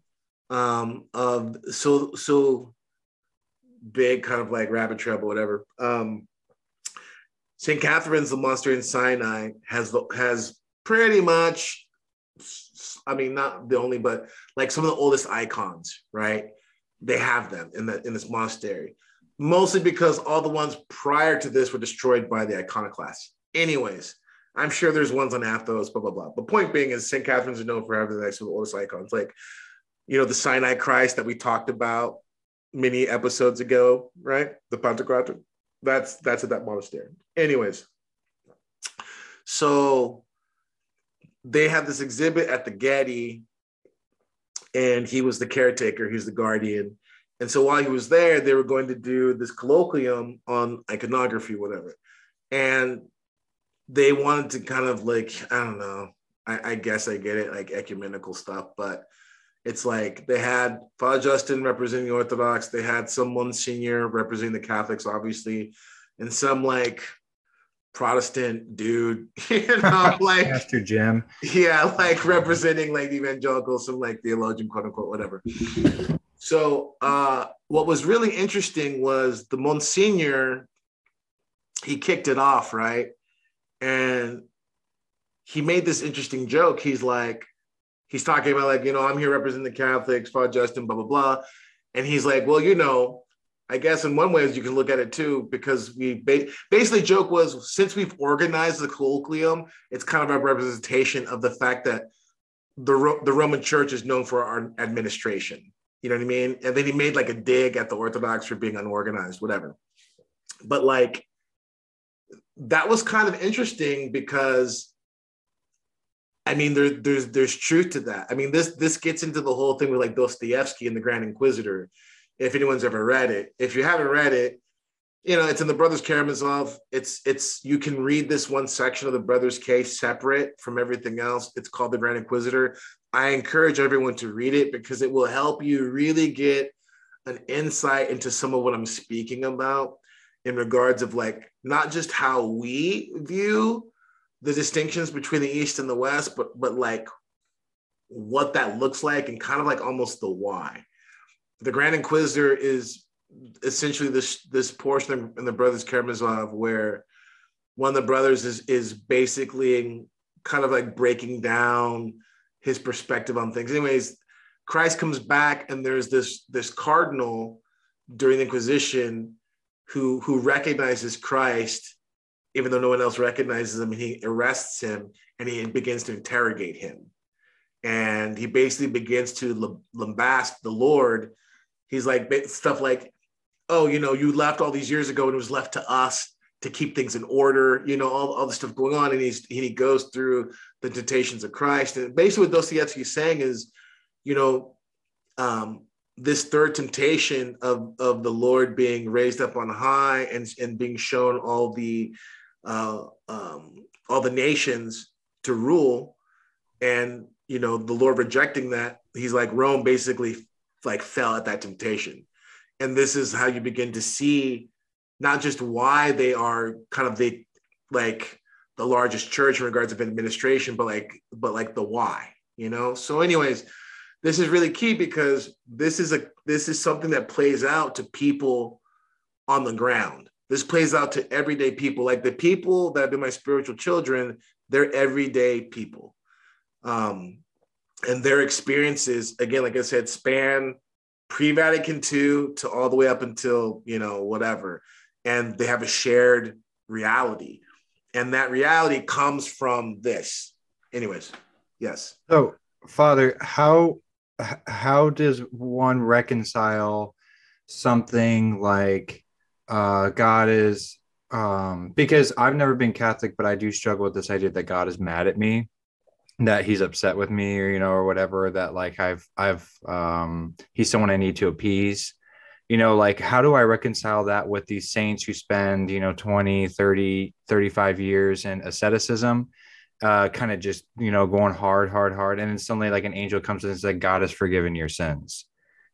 um, of so so big kind of like rabbit trail, whatever. Um, St. Catherine's the monster in Sinai has has pretty much, I mean, not the only, but like some of the oldest icons, right? They have them in the in this monastery, mostly because all the ones prior to this were destroyed by the iconoclasts. Anyways, I'm sure there's ones on Athos, blah blah blah. But point being is St. Catherine's is known for having the of the oldest icons, like you know the Sinai Christ that we talked about many episodes ago, right? The Pantocrator that's that's at that monastery. Anyways, so they have this exhibit at the Getty, and he was the caretaker. He's the guardian. And so while he was there, they were going to do this colloquium on iconography, whatever. And they wanted to kind of like, I don't know, I, I guess I get it, like ecumenical stuff, but it's like they had Father Justin representing the Orthodox, they had some Monsignor representing the Catholics, obviously, and some like Protestant dude, you know, like Pastor Jim. Yeah, like representing like evangelicals, some like theologian, quote unquote, whatever. So uh what was really interesting was the Monsignor, he kicked it off, right? And he made this interesting joke. He's like, he's talking about like, you know, I'm here representing the Catholics, Father Justin, blah, blah, blah. And he's like, well, you know, I guess in one way you can look at it too, because we ba- basically joke was since we've organized the colloquium, it's kind of a representation of the fact that the, Ro- the Roman church is known for our administration. You know what I mean? And then he made like a dig at the Orthodox for being unorganized, whatever. But like, that was kind of interesting because I mean, there, there's there's truth to that. I mean, this this gets into the whole thing with like Dostoevsky and the Grand Inquisitor. If anyone's ever read it, if you haven't read it, you know it's in the Brothers Karamazov. It's it's you can read this one section of the Brothers' case separate from everything else. It's called the Grand Inquisitor. I encourage everyone to read it because it will help you really get an insight into some of what I'm speaking about in regards of like not just how we view the distinctions between the East and the West, but but like what that looks like and kind of like almost the why. The Grand Inquisitor is essentially this this portion in the Brothers Karamazov where one of the brothers is is basically kind of like breaking down his perspective on things. Anyways, Christ comes back and there's this this cardinal during the Inquisition who who recognizes Christ even though no one else recognizes him, and he arrests him and he begins to interrogate him. And he basically begins to lambast the Lord. He's like stuff like, oh, you know, you left all these years ago and it was left to us to keep things in order, you know, all, all the stuff going on. And he's he goes through the temptations of Christ. And basically what Dostoevsky's saying is you know, um, this third temptation of, of the Lord being raised up on high and, and being shown all the uh, um, all the nations to rule, and you know the Lord rejecting that, he's like Rome basically like fell at that temptation, and this is how you begin to see not just why they are kind of the like the largest church in regards of administration, but like but like the why, you know. So, anyways, this is really key because this is a this is something that plays out to people on the ground. This plays out to everyday people, like the people that have been my spiritual children. They're everyday people, um, and their experiences, again, like I said, span pre-Vatican II to all the way up until you know whatever, and they have a shared reality, and that reality comes from this. Anyways, yes. So, Father, how how does one reconcile something like uh, God is um, because I've never been Catholic, but I do struggle with this idea that God is mad at me, that He's upset with me, or you know, or whatever. That like I've I've um, He's someone I need to appease. You know, like how do I reconcile that with these saints who spend, you know, 20, 30, 35 years in asceticism uh, kind of just you know going hard, hard, hard, and then suddenly like an angel comes in and says, "God has forgiven your sins."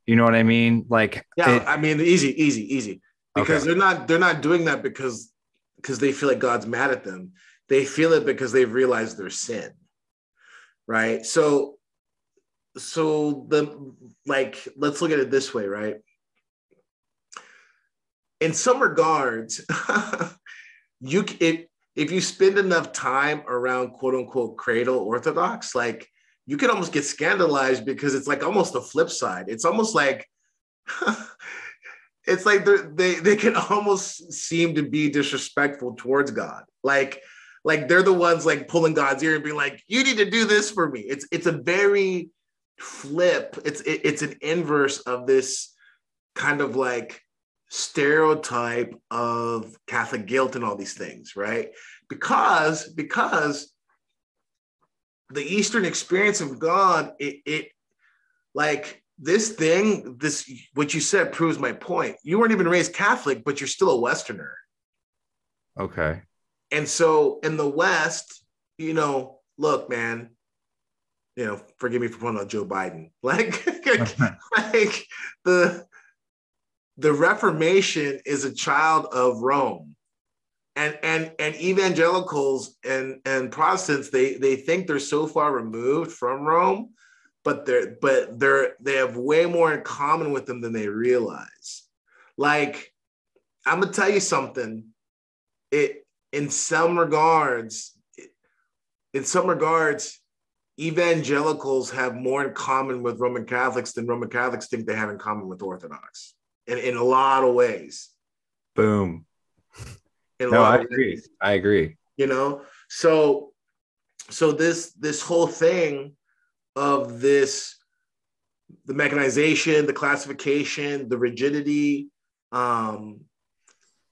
You know what I mean? Like, yeah, it, I mean, easy, easy, easy, because okay. they're not they're not doing that because because they feel like God's mad at them. They feel it because they've realized their sin, right? So, so the like, let's look at it this way, right? In some regards, you it if you spend enough time around quote unquote cradle orthodox, like you can almost get scandalized because it's like almost the flip side. It's almost like it's like they they can almost seem to be disrespectful towards God. Like like they're the ones like pulling God's ear and being like, "You need to do this for me." It's it's a very flip. It's it, it's an inverse of this kind of like stereotype of Catholic guilt and all these things, right? Because because the Eastern experience of God, it, it like this thing, this what you said proves my point. You weren't even raised Catholic, but you're still a Westerner. Okay. And so in the West, you know, look, man, you know, forgive me for pointing out Joe Biden. Like, like the the Reformation is a child of Rome. And, and, and evangelicals and, and Protestants, they, they think they're so far removed from Rome, but they're but they're they have way more in common with them than they realize. Like, I'm gonna tell you something. It in some regards, in some regards, evangelicals have more in common with Roman Catholics than Roman Catholics think they have in common with Orthodox in, in a lot of ways. Boom. no, I agree. Ways. I agree. You know, so so this this whole thing of this the mechanization, the classification, the rigidity, um,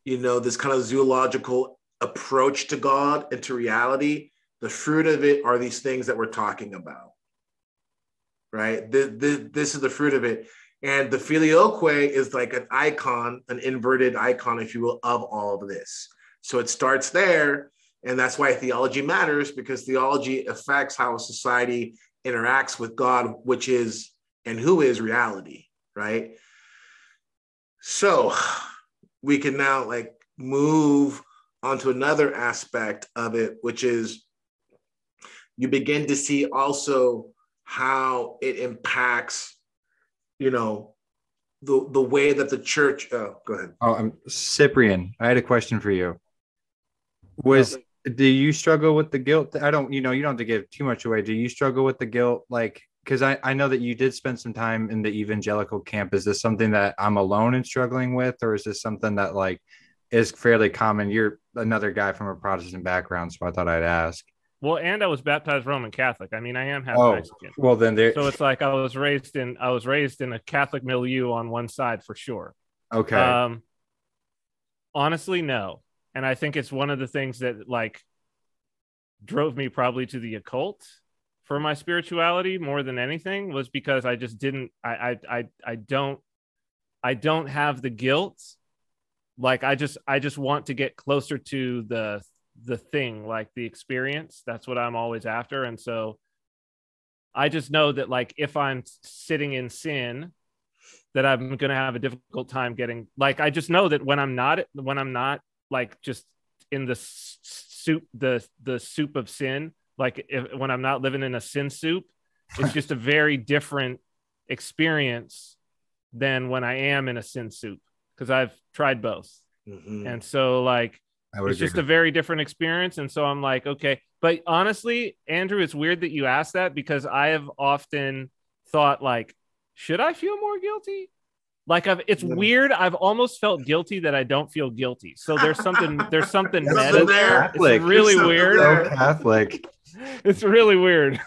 you know, this kind of zoological approach to God and to reality, the fruit of it are these things that we're talking about. Right? The, the, this is the fruit of it. And the filioque is like an icon, an inverted icon, if you will, of all of this. So it starts there. And that's why theology matters because theology affects how a society interacts with God, which is and who is reality, right? So we can now like move onto another aspect of it, which is you begin to see also how it impacts you know, the the way that the church. Oh, go ahead. Oh, I'm Cyprian. I had a question for you. Was oh. do you struggle with the guilt? I don't. You know, you don't have to give too much away. Do you struggle with the guilt? Like, because I I know that you did spend some time in the evangelical camp. Is this something that I'm alone in struggling with, or is this something that like is fairly common? You're another guy from a Protestant background, so I thought I'd ask. Well, and I was baptized Roman Catholic. I mean, I am half oh, Mexican. Well, then there. So it's like I was raised in I was raised in a Catholic milieu on one side for sure. Okay. Um, honestly, no, and I think it's one of the things that like drove me probably to the occult for my spirituality more than anything was because I just didn't I I I, I don't I don't have the guilt like I just I just want to get closer to the the thing like the experience. That's what I'm always after. And so I just know that like if I'm sitting in sin that I'm going to have a difficult time getting like I just know that when I'm not when I'm not like just in the soup the the soup of sin like if, when I'm not living in a sin soup it's just a very different experience than when I am in a sin soup. Because I've tried both mm-hmm. and so like it's just a very different experience and so I'm like okay but honestly Andrew it's weird that you asked that because I have often thought like should I feel more guilty? Like I've, it's weird. I've almost felt guilty that I don't feel guilty. So there's something, there's something meta there. It's really weird. So Catholic. It's really weird.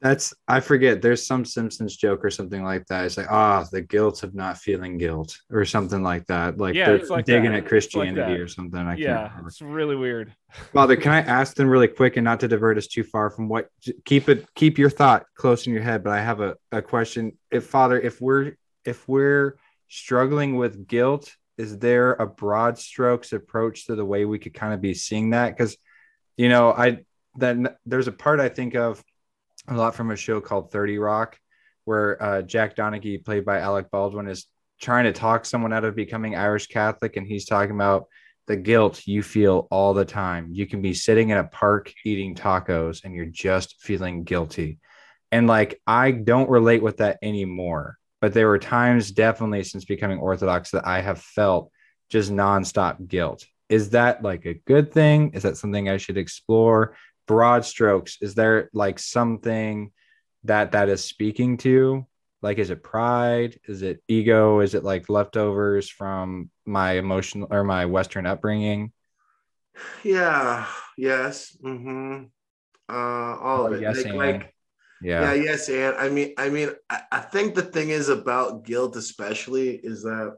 That's I forget. There's some Simpsons joke or something like that. It's like, ah, oh, the guilt of not feeling guilt, or something like that. Like yeah, they're like digging that. at Christianity like or something. I yeah, it's really weird. Father, can I ask them really quick and not to divert us too far from what? Keep it, keep your thought close in your head. But I have a, a question. If Father, if we're if we're struggling with guilt, is there a broad strokes approach to the way we could kind of be seeing that? Because, you know, I then there's a part I think of a lot from a show called 30 Rock, where uh, Jack Donaghy, played by Alec Baldwin, is trying to talk someone out of becoming Irish Catholic. And he's talking about the guilt you feel all the time. You can be sitting in a park eating tacos and you're just feeling guilty. And like, I don't relate with that anymore. But there were times, definitely since becoming Orthodox, that I have felt just nonstop guilt. Is that like a good thing? Is that something I should explore? Broad strokes is there like something that that is speaking to like is it pride? Is it ego? Is it like leftovers from my emotional or my western upbringing? Yeah yes mm-hmm. Uh all oh, of it. yes, like, like yeah. yeah yes and i mean i mean I, I think the thing is about guilt especially is that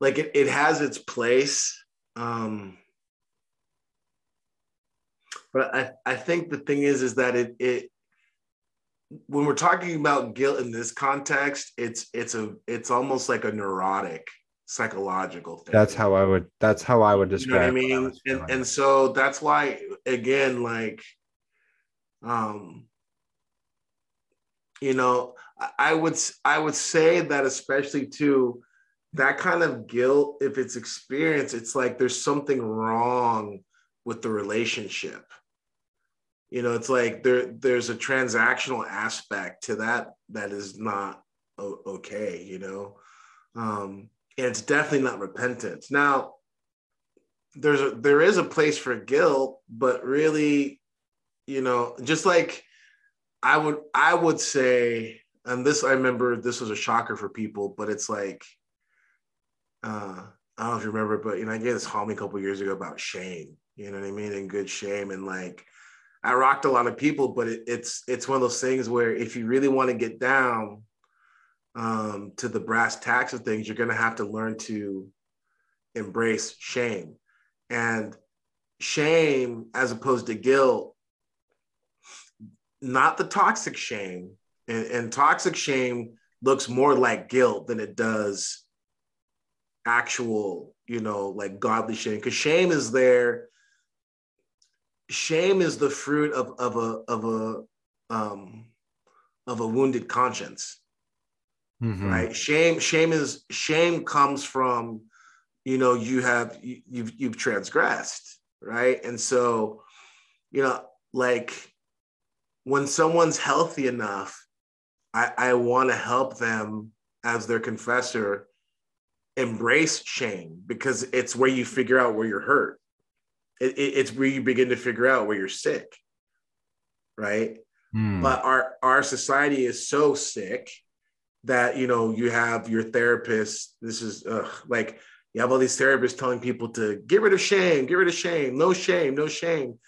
like it, it has its place um but I, I think the thing is, is that it, it, when we're talking about guilt in this context, it's, it's a, it's almost like a neurotic psychological thing. That's how I would, that's how I would describe you know I mean? I and, and so that's why, again, like, um, you know, I would, I would say that especially to that kind of guilt, if it's experienced, it's like there's something wrong with the relationship you know it's like there there's a transactional aspect to that that is not okay you know? Um and it's definitely not repentance. Now there's a there is a place for guilt but really you know just like i would i would say and this i remember this was a shocker for people but it's like uh i don't know if you remember but you know i gave this homie a couple years ago about shame you know what i mean and good shame and like I rocked a lot of people, but it, it's it's one of those things where if you really want to get down um, to the brass tacks of things, you're going to have to learn to embrace shame, and shame as opposed to guilt, not the toxic shame, and, and toxic shame looks more like guilt than it does actual, you know, like godly shame, because shame is there shame is the fruit of, of a of a um, of a wounded conscience mm-hmm. right? Shame shame is shame comes from you know you have you, you've you've transgressed right? And so you know like when someone's healthy enough i i want to help them as their confessor embrace shame because it's where you figure out where you're hurt it, it's where you begin to figure out where you're sick right? Mm. but our our society is so sick that you know you have your therapist this is ugh, like you have all these therapists telling people to get rid of shame get rid of shame no shame no shame.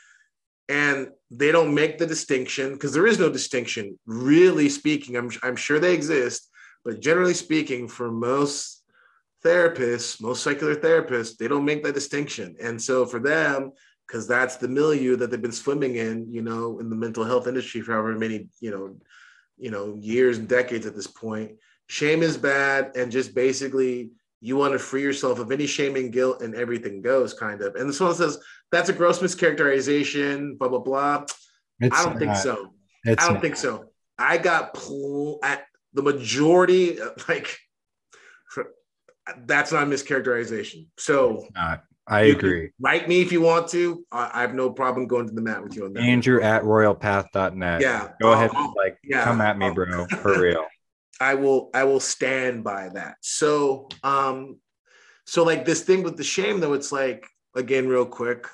And they don't make the distinction because there is no distinction really speaking. I'm, I'm sure they exist but generally speaking for most therapists, most secular therapists, they don't make that distinction. And so for them, because that's the milieu that they've been swimming in, you know, in the mental health industry for however many, you know, you know, years and decades at this point. Shame is bad, and just basically you want to free yourself of any shame and guilt, and everything goes kind of. And this one says that's a gross mischaracterization, blah blah blah. It's I don't think so. I don't not. think so. I got pl- at the majority, uh, like that's not mischaracterization. So not. I agree. Write me if you want to. I, I, have no problem going to the mat with you on that. Andrew at royalpath.net. Yeah. Go ahead and like yeah. come at me, bro. For real. I will I will stand by that. So um so like this thing with the shame though, it's like again, real quick.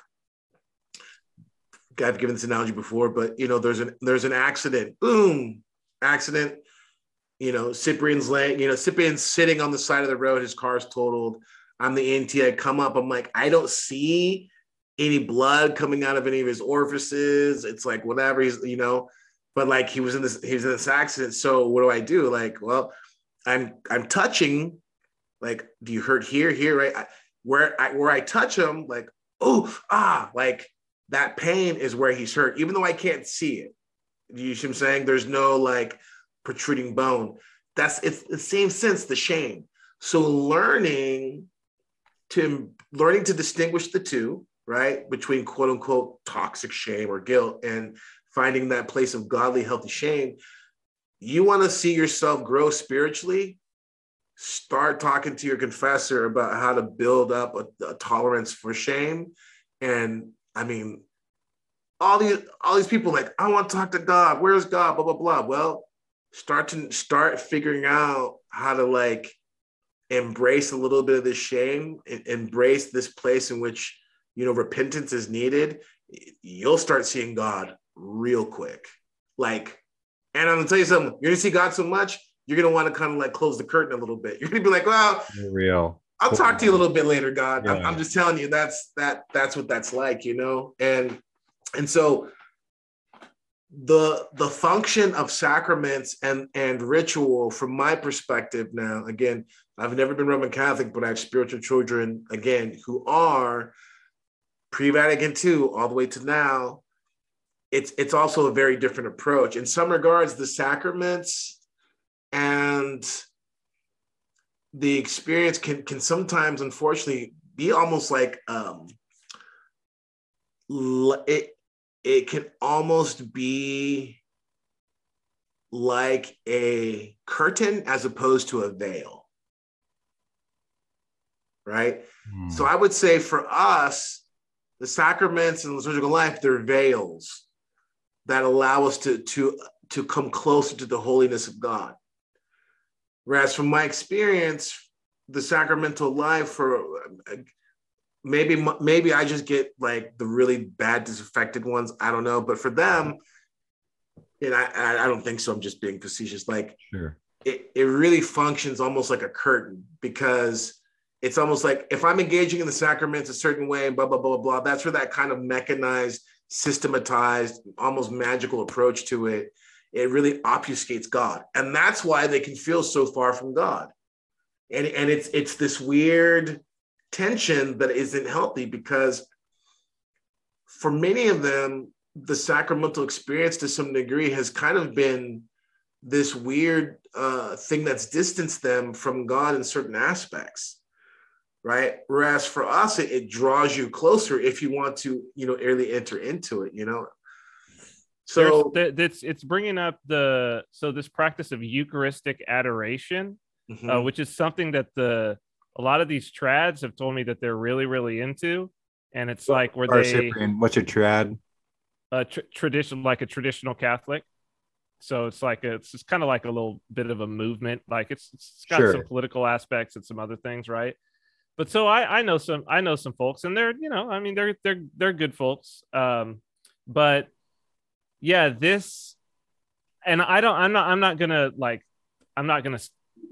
I've given this analogy before, but you know, there's an there's an accident. Boom, accident. You know, Cyprian's laying, you know, Cyprian's sitting on the side of the road, his car's totaled I'm the EMT. I come up. I'm like, I don't see any blood coming out of any of his orifices. It's like whatever he's, you know, but like he was in this, he was in this accident. So what do I do? Like, well, I'm I'm touching. Like, do you hurt here, here, right? I, where I where I touch him, like, oh, ah, like that pain is where he's hurt, even though I can't see it. You see what I'm saying? There's no like protruding bone. That's it's the same sense, the shame. So learning to learning to distinguish the two, right, between quote unquote toxic shame or guilt and finding that place of godly, healthy shame. You want to see yourself grow spiritually? Start talking to your confessor about how to build up a, a tolerance for shame. And I mean, all these all these people like, I want to talk to God. Where's God? Blah blah blah. Well, start to start figuring out how to like embrace a little bit of the shame, embrace this place in which you know repentance is needed, you'll start seeing God real quick. Like, and I'm gonna tell you something, you're gonna see God so much, you're gonna want to kind of like close the curtain a little bit. You're gonna be like, well, real. I'll talk to you a little bit later, God. Yeah. I'm, I'm just telling you that's that that's what that's like, you know? And and so the the function of sacraments and and ritual from my perspective now again i've never been roman catholic but i have spiritual children again who are pre-vatican ii all the way to now. It's it's also a very different approach. In some regards the sacraments and the experience can can sometimes unfortunately be almost like um it it can almost be like a curtain as opposed to a veil. Right? Mm. So I would say for us, the sacraments and the liturgical life, they're veils that allow us to, to, to come closer to the holiness of God. Whereas from my experience, the sacramental life for maybe maybe I just get like the really bad disaffected ones. I don't know, but for them, and I I don't think so. I'm just being facetious. Like sure. it, it really functions almost like a curtain because it's almost like if I'm engaging in the sacraments a certain way, and blah blah blah blah. That's where that kind of mechanized, systematized, almost magical approach to it. It really obfuscates God, and that's why they can feel so far from God. And and it's it's this weird tension that isn't healthy because for many of them, the sacramental experience to some degree has kind of been this weird uh, thing that's distanced them from God in certain aspects, right? Whereas for us, it, it draws you closer if you want to, you know, early enter into it, you know. So it's it's bringing up the so this practice of Eucharistic adoration, mm-hmm. uh, which is something that the a lot of these trads have told me that they're really really into and it's like where they Cyprian, what's a trad? A tr- tradition like a traditional catholic. So it's like a, it's kind of like a little bit of a movement like it's it's got sure. some political aspects and some other things right? But so I, I know some I know some folks and they're you know I mean they're they're they're good folks. Um but yeah this and I don't I'm not I'm not gonna like I'm not gonna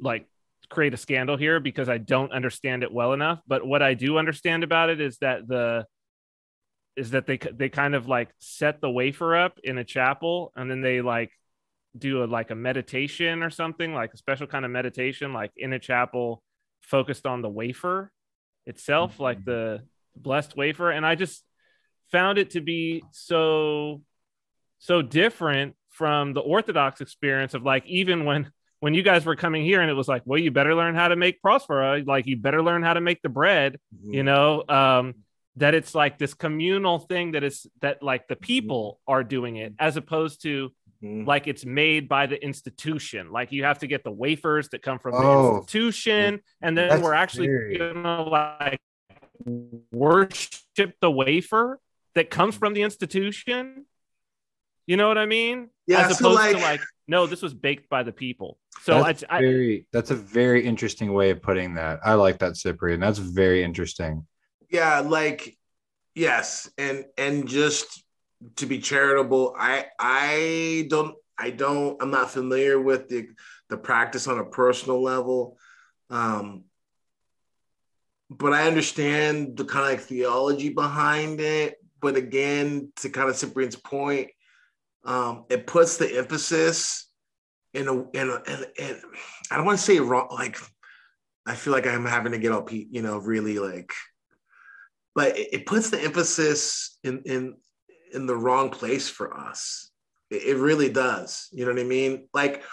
like create a scandal here because I don't understand it well enough. But what I do understand about it is that the is that they they kind of like set the wafer up in a chapel and then they like do a like a meditation or something like a special kind of meditation like in a chapel focused on the wafer itself mm-hmm. like the blessed wafer and I just found it to be so so different from the orthodox experience of like even when when you guys were coming here and it was like well you better learn how to make prosphora, like you better learn how to make the bread mm-hmm. you know um that it's like this communal thing that is that like the people are doing it as opposed to mm-hmm. like it's made by the institution. Like you have to get the wafers that come from oh, the institution and then we're actually gonna like worship the wafer that comes from the institution you know what i mean? Yeah, as opposed so like... to like no this was baked by the people. So that's I, very that's a very interesting way of putting that. I like that cyprian. That's very interesting. Yeah like yes and and just to be charitable i i don't i don't i'm not familiar with the the practice on a personal level um but i understand the kind of like theology behind it. But again to kind of cyprian's point um it puts the emphasis in a in a in, in i don't want to say wrong like i feel like i'm having to get all you know really like but it, it puts the emphasis in in in the wrong place for us. It, it really does. You know what I mean? Like,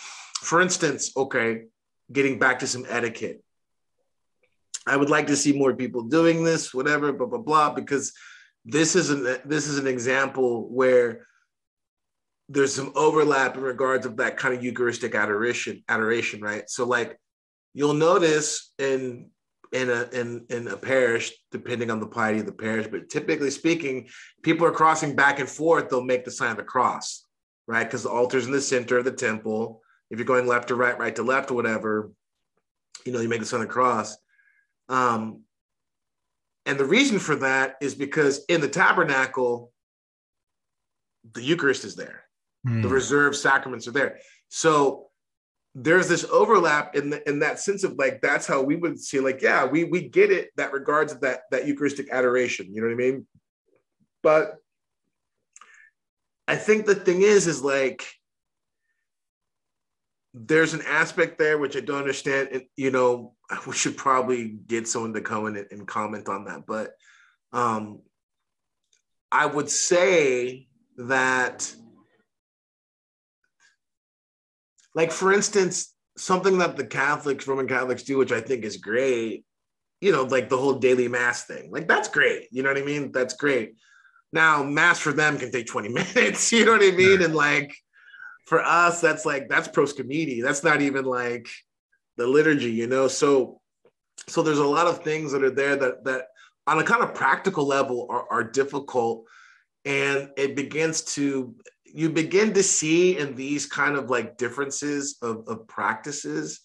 for instance, okay, getting back to some etiquette. I would like to see more people doing this, whatever, blah blah blah, because this is an this is an example where there's some overlap in regards of that kind of Eucharistic adoration, adoration, right? So like you'll notice in in a in in a parish, depending on the piety of the parish. But typically speaking, people are crossing back and forth. They'll make the sign of the cross, right? Because the altar's in the center of the temple. If you're going left to right, right to left, or whatever, you know, you make the sign of the cross. Um, and the reason for that is because in the tabernacle, the Eucharist is there. Mm. The reserved sacraments are there. So there's this overlap in the, in that sense of like that's how we would see like yeah we we get it that regards that that eucharistic adoration you know what i mean but i think the thing is is like there's an aspect there which i don't understand and you know we should probably get someone to come in and comment on that but um i would say that like for instance, something that the Catholics, Roman Catholics do, which I think is great, you know, like the whole daily mass thing. Like that's great. You know what I mean? That's great. Now, mass for them can take 20 minutes, you know what I mean? And like for us, that's like that's proskomidi. That's not even like the liturgy, you know. So so there's a lot of things that are there that that on a kind of practical level are, are difficult and it begins to you begin to see in these kind of like differences of, of practices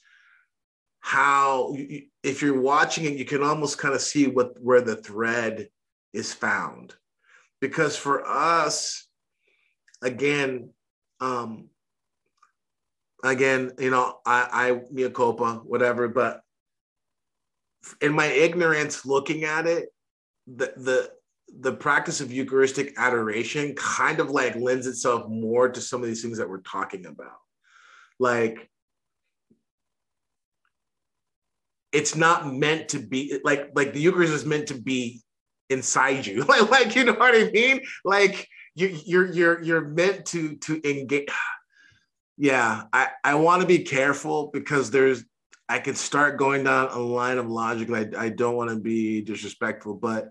how you, if you're watching it you can almost kind of see what where the thread is found. Because for us again um again you know i i mea whatever but in my ignorance looking at it the the the practice of Eucharistic adoration kind of like lends itself more to some of these things that we're talking about. Like, it's not meant to be like like the Eucharist is meant to be inside you. like, like you know what I mean? Like you you're you're you're meant to to engage. Yeah, I I want to be careful because there's I could start going down a line of logic. I I don't want to be disrespectful, but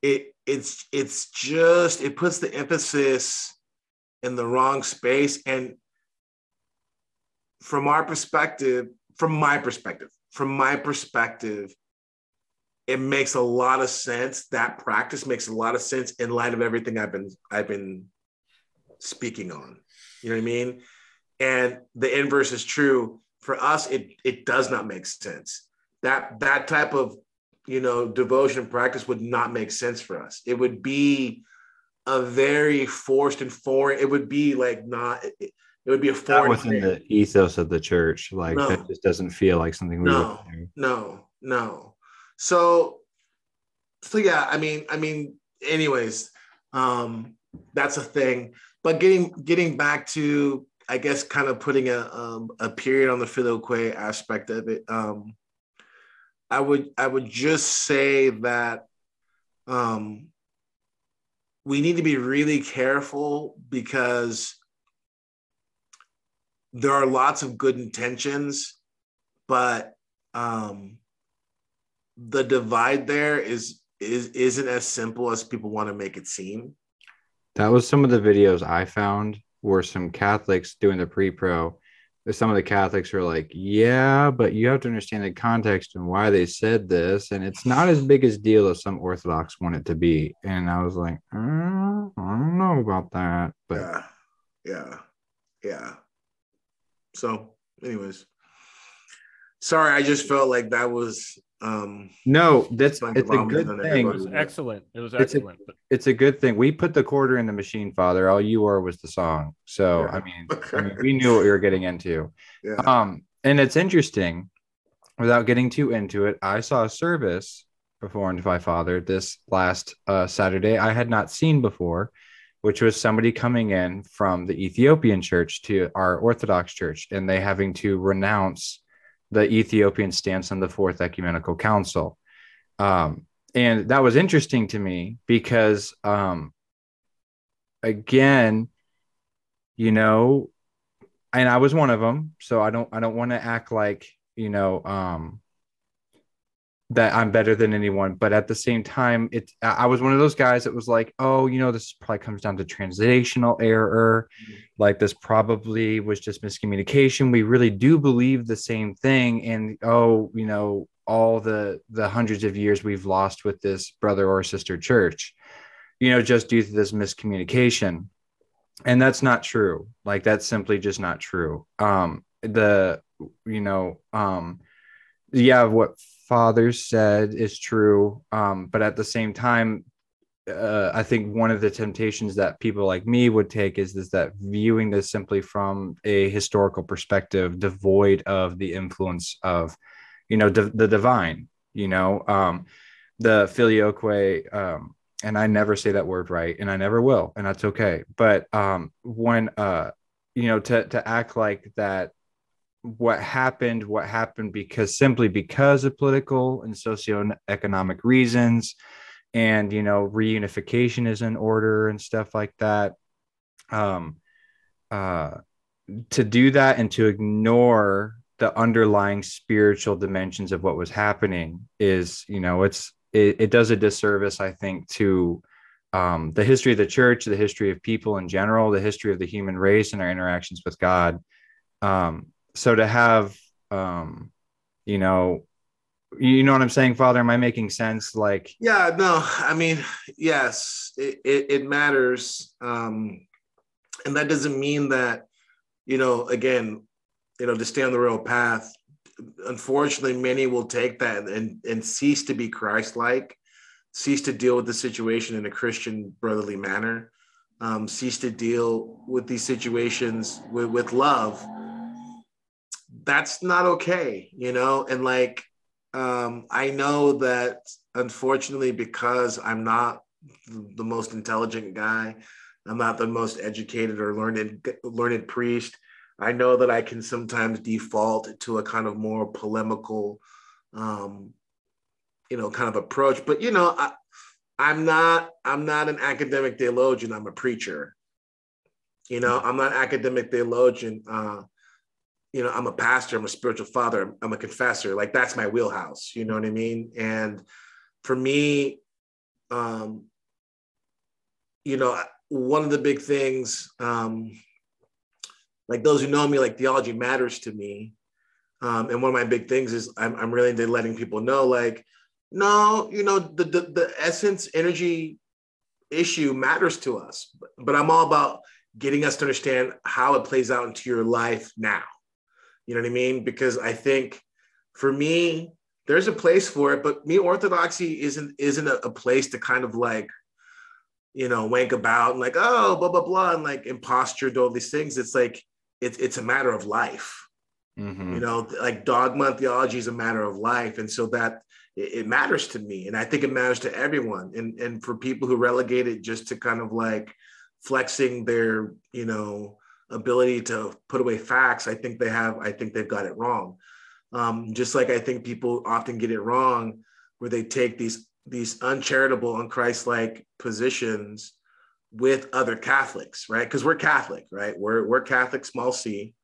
it it's it's just it puts the emphasis in the wrong space. And from our perspective from my perspective from my perspective it makes a lot of sense. That practice makes a lot of sense in light of everything i've been i've been speaking on. You know what i mean? And the inverse is true. For us it it does not make sense. That that type of you know, devotion and practice would not make sense for us. It would be a very forced and foreign. It would be like not. It, it would be a foreign. Not within thing. the ethos of the church. Like no. that just doesn't feel like something we. No, no, no. So, so yeah. I mean, I mean. Anyways, um, that's a thing. But getting getting back to, I guess, kind of putting a um, a period on the Filioque aspect of it. Um, I would I would just say that um, we need to be really careful because there are lots of good intentions, but um, the divide there is is isn't as simple as people want to make it seem. That was some of the videos I found were some Catholics doing the pre-pro. Some of the Catholics are like, yeah, but you have to understand the context and why they said this, and it's not as big a deal as some Orthodox want it to be. And I was like, uh, I don't know about that, but yeah, yeah, yeah. So, anyways, sorry, I just felt like that was um no that's it's a good thing. it was excellent. It was excellent it's a, it's a, good thing. We put the quarter in the machine father. All you were was the song. So yeah. I, mean, I mean we knew what we were getting into. Yeah. um and it's interesting without getting too into it i saw a service performed by father this last uh, saturday i had not seen before which was somebody coming in from the ethiopian church to our orthodox church and they having to renounce the Ethiopian stance on the Fourth Ecumenical Council. Um, and that was interesting to me because, um, again, you know, and I was one of them. So I don't, I don't want to act like, you know, um, that I'm better than anyone. But at the same time, it I was one of those guys that was like, oh, you know, this probably comes down to translational error. Like this probably was just miscommunication. We really do believe the same thing. And oh, you know, all the the hundreds of years we've lost with this brother or sister church, you know, just due to this miscommunication. And that's not true. Like that's simply just not true. Um, the you know, um, yeah, what fathers said is true. Um, but at the same time, uh, I think one of the temptations that people like me would take is, is that viewing this simply from a historical perspective, devoid of the influence of, you know, di- the divine, you know, um, the filioque, um, and I never say that word right, and I never will, and that's okay. But um, when, uh, you know, to to act like that what happened what happened because simply because of political and socioeconomic reasons and you know reunification is in order and stuff like that. Um uh to do that and to ignore the underlying spiritual dimensions of what was happening is you know it's it, it does a disservice i think to um, the history of the church the history of people in general the history of the human race and our interactions with god. Um, so to have um you know you know what i'm saying father? Am i making sense? Like yeah no i mean yes it, it, it matters. Um and that doesn't mean that you know again you know to stay on the royal path unfortunately many will take that and and cease to be christ-like cease to deal with the situation in a christian brotherly manner um, cease to deal with these situations with, with love that's not okay, you know? And like, um, I know that unfortunately, because I'm not the most intelligent guy, I'm not the most educated or learned learned priest. I know that I can sometimes default to a kind of more polemical, um, you know, kind of approach. But you know, I, I'm not I'm not an academic theologian. I'm a preacher. You know, I'm not academic theologian. Uh, you know, I'm a pastor, I'm a spiritual father, I'm a confessor. Like that's my wheelhouse. You know what I mean? And for me, um, you know, one of the big things, um, like those who know me, like theology matters to me. Um, and one of my big things is I'm, I'm really into letting people know, like, no, you know, the, the, the essence energy issue matters to us, but, but I'm all about getting us to understand how it plays out into your life now. You know what I mean? Because I think for me, there's a place for it, but me orthodoxy isn't isn't a, a place to kind of like, you know, wank about and like, oh, blah blah blah, and like imposture, do all these things. It's like it's it's a matter of life. Mm-hmm. You know, like dogma and theology is a matter of life, and so that it, it matters to me, and I think it matters to everyone. And and for people who relegate it just to kind of like flexing their, you know, ability to put away facts, I think they have, I think they've got it wrong. Um, just like I think people often get it wrong where they take these these uncharitable, unchristlike positions with other Catholics, right? Because we're Catholic, right? We're we're Catholic, small c,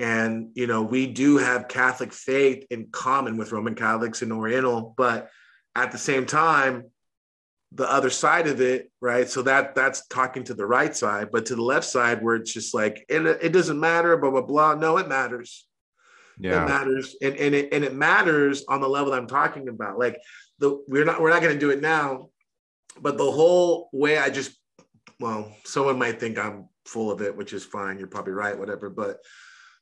and you know we do have Catholic faith in common with Roman Catholics and Oriental, but at the same time, the other side of it, right? So that that's talking to the right side, but to the left side, where it's just like it, it doesn't matter, blah blah blah. No, it matters. Yeah. It matters, and and it and it matters on the level I'm talking about. Like the we're not we're not going to do it now, but the whole way I just well, someone might think I'm full of it, which is fine. You're probably right, whatever. But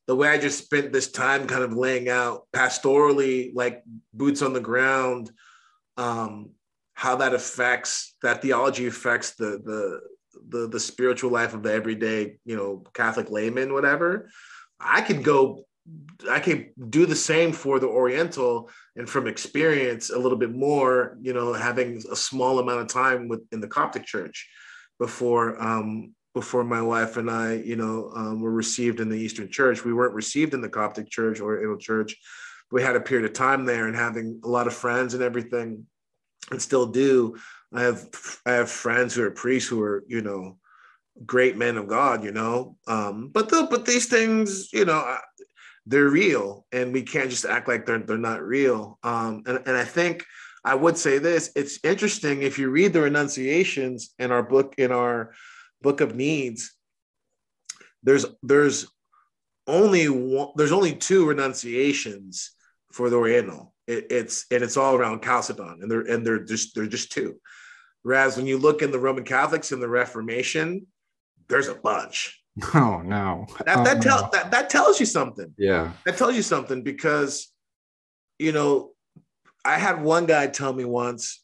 the way I just spent this time kind of laying out pastorally, like boots on the ground, um, how that affects that theology affects the the the the spiritual life of the everyday, you know, Catholic layman, whatever. I could go I can do the same for the Oriental and from experience a little bit more, you know, having a small amount of time with in the Coptic church before um, before my wife and I, you know, um, were received in the Eastern Church. We weren't received in the Coptic Church or Oriental Church. We had a period of time there and having a lot of friends and everything, and still do. I have I have friends who are priests who are, you know, great men of God, you know. Um, but the, but these things, you know, they're real and we can't just act like they're, they're not real um, and, and i think i would say this it's interesting if you read the renunciations in our book in our book of needs there's there's only one there's only two renunciations for the oriental it, it's and it's all around chalcedon and they're and they're just they're just two whereas when you look in the roman catholics in the reformation there's a bunch Oh no. That that, tell, that that tells you something. Yeah. That tells you something because you know, I had one guy tell me once,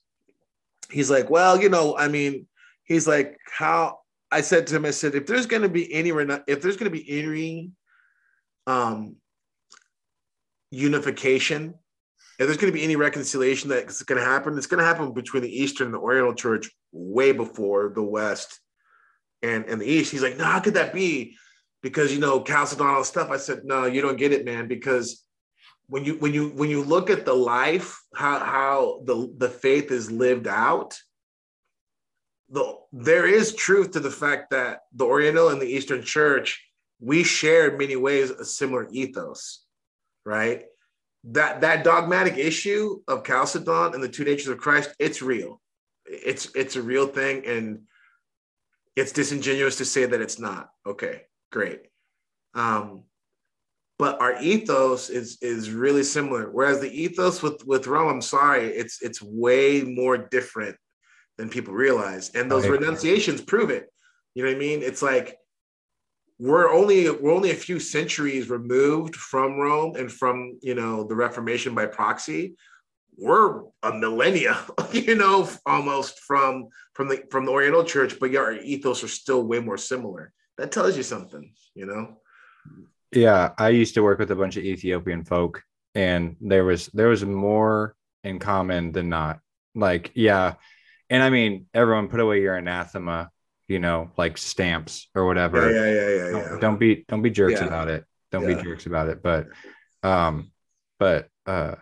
he's like, well, you know, I mean, he's like, how I said to him, I said, if there's gonna be any if there's gonna be any um unification, if there's going to be any reconciliation that's going to happen, it's going to happen between the Eastern and the Oriental Church way before the West and and the East. He's like, no, how could that be? Because you know, Chalcedon, all stuff. I said, no, you don't get it, man. Because when you when you when you look at the life, how how the the faith is lived out, the there is truth to the fact that the Oriental and the Eastern Church we share in many ways a similar ethos, right? That that dogmatic issue of Chalcedon and the two natures of Christ, it's real. It's it's a real thing, and it's disingenuous to say that it's not. Okay, great. Um, but our ethos is is really similar. Whereas the ethos with with Rome, I'm sorry, it's it's way more different than people realize, and those renunciations prove it. You know what I mean? It's like we're only we're only a few centuries removed from Rome and from you know the Reformation by proxy, we're a millennia, you know, almost from from the from the Oriental Church, but our ethos are still way more similar. That tells you something, you know. Yeah, I used to work with a bunch of Ethiopian folk, and there was there was more in common than not. Like, yeah, and I mean, everyone put away your anathema, you know, like stamps or whatever. Yeah, yeah, yeah, yeah. Don't, yeah. don't be don't be jerks yeah. about it. Don't yeah. be jerks about it. But, um, but uh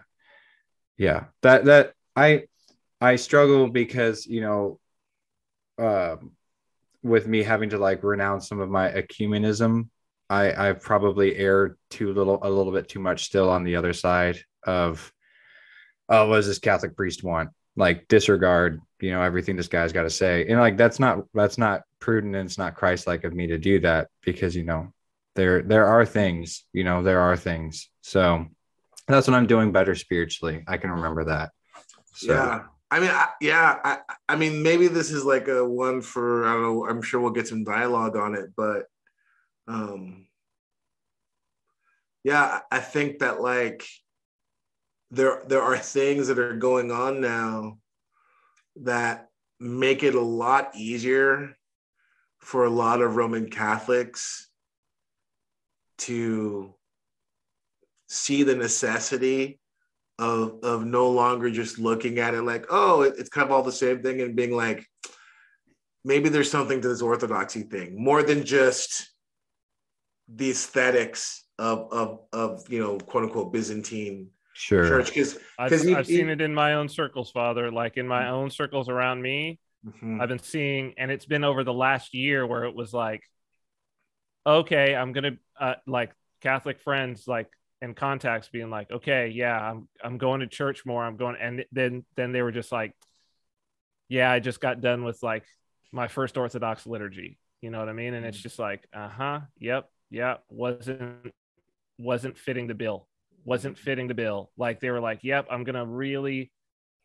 yeah that that i i struggle because you know um with me having to like renounce some of my ecumenism i i probably erred too little a little bit too much still on the other side of oh what does this catholic priest want like disregard you know everything this guy's got to say and like that's not that's not prudent and it's not christ-like of me to do that because you know there there are things you know there are things so that's when I'm doing better spiritually. I can remember that. So. Yeah. I mean, I, yeah, I, I mean, maybe this is like a one for, I don't know, I'm sure we'll get some dialogue on it, but um, yeah, I think that like there, there are things that are going on now that make it a lot easier for a lot of Roman Catholics to see the necessity of of no longer just looking at it like oh it's kind of all the same thing and being like maybe there's something to this orthodoxy thing more than just the aesthetics of of of you know quote unquote byzantine sure church because I've, I've seen it in my own circles father like in my own circles around me Mm-hmm. I've been seeing, and it's been over the last year where it was like, okay, I'm gonna uh, like Catholic friends like and contacts being like, okay, yeah, I'm I'm going to church more. I'm going, and then then they were just like, yeah, I just got done with like my first Orthodox liturgy. You know what I mean? And it's mm. just like, uh huh, yep, yep, wasn't wasn't fitting the bill, wasn't fitting the bill. Like they were like, yep, I'm gonna really,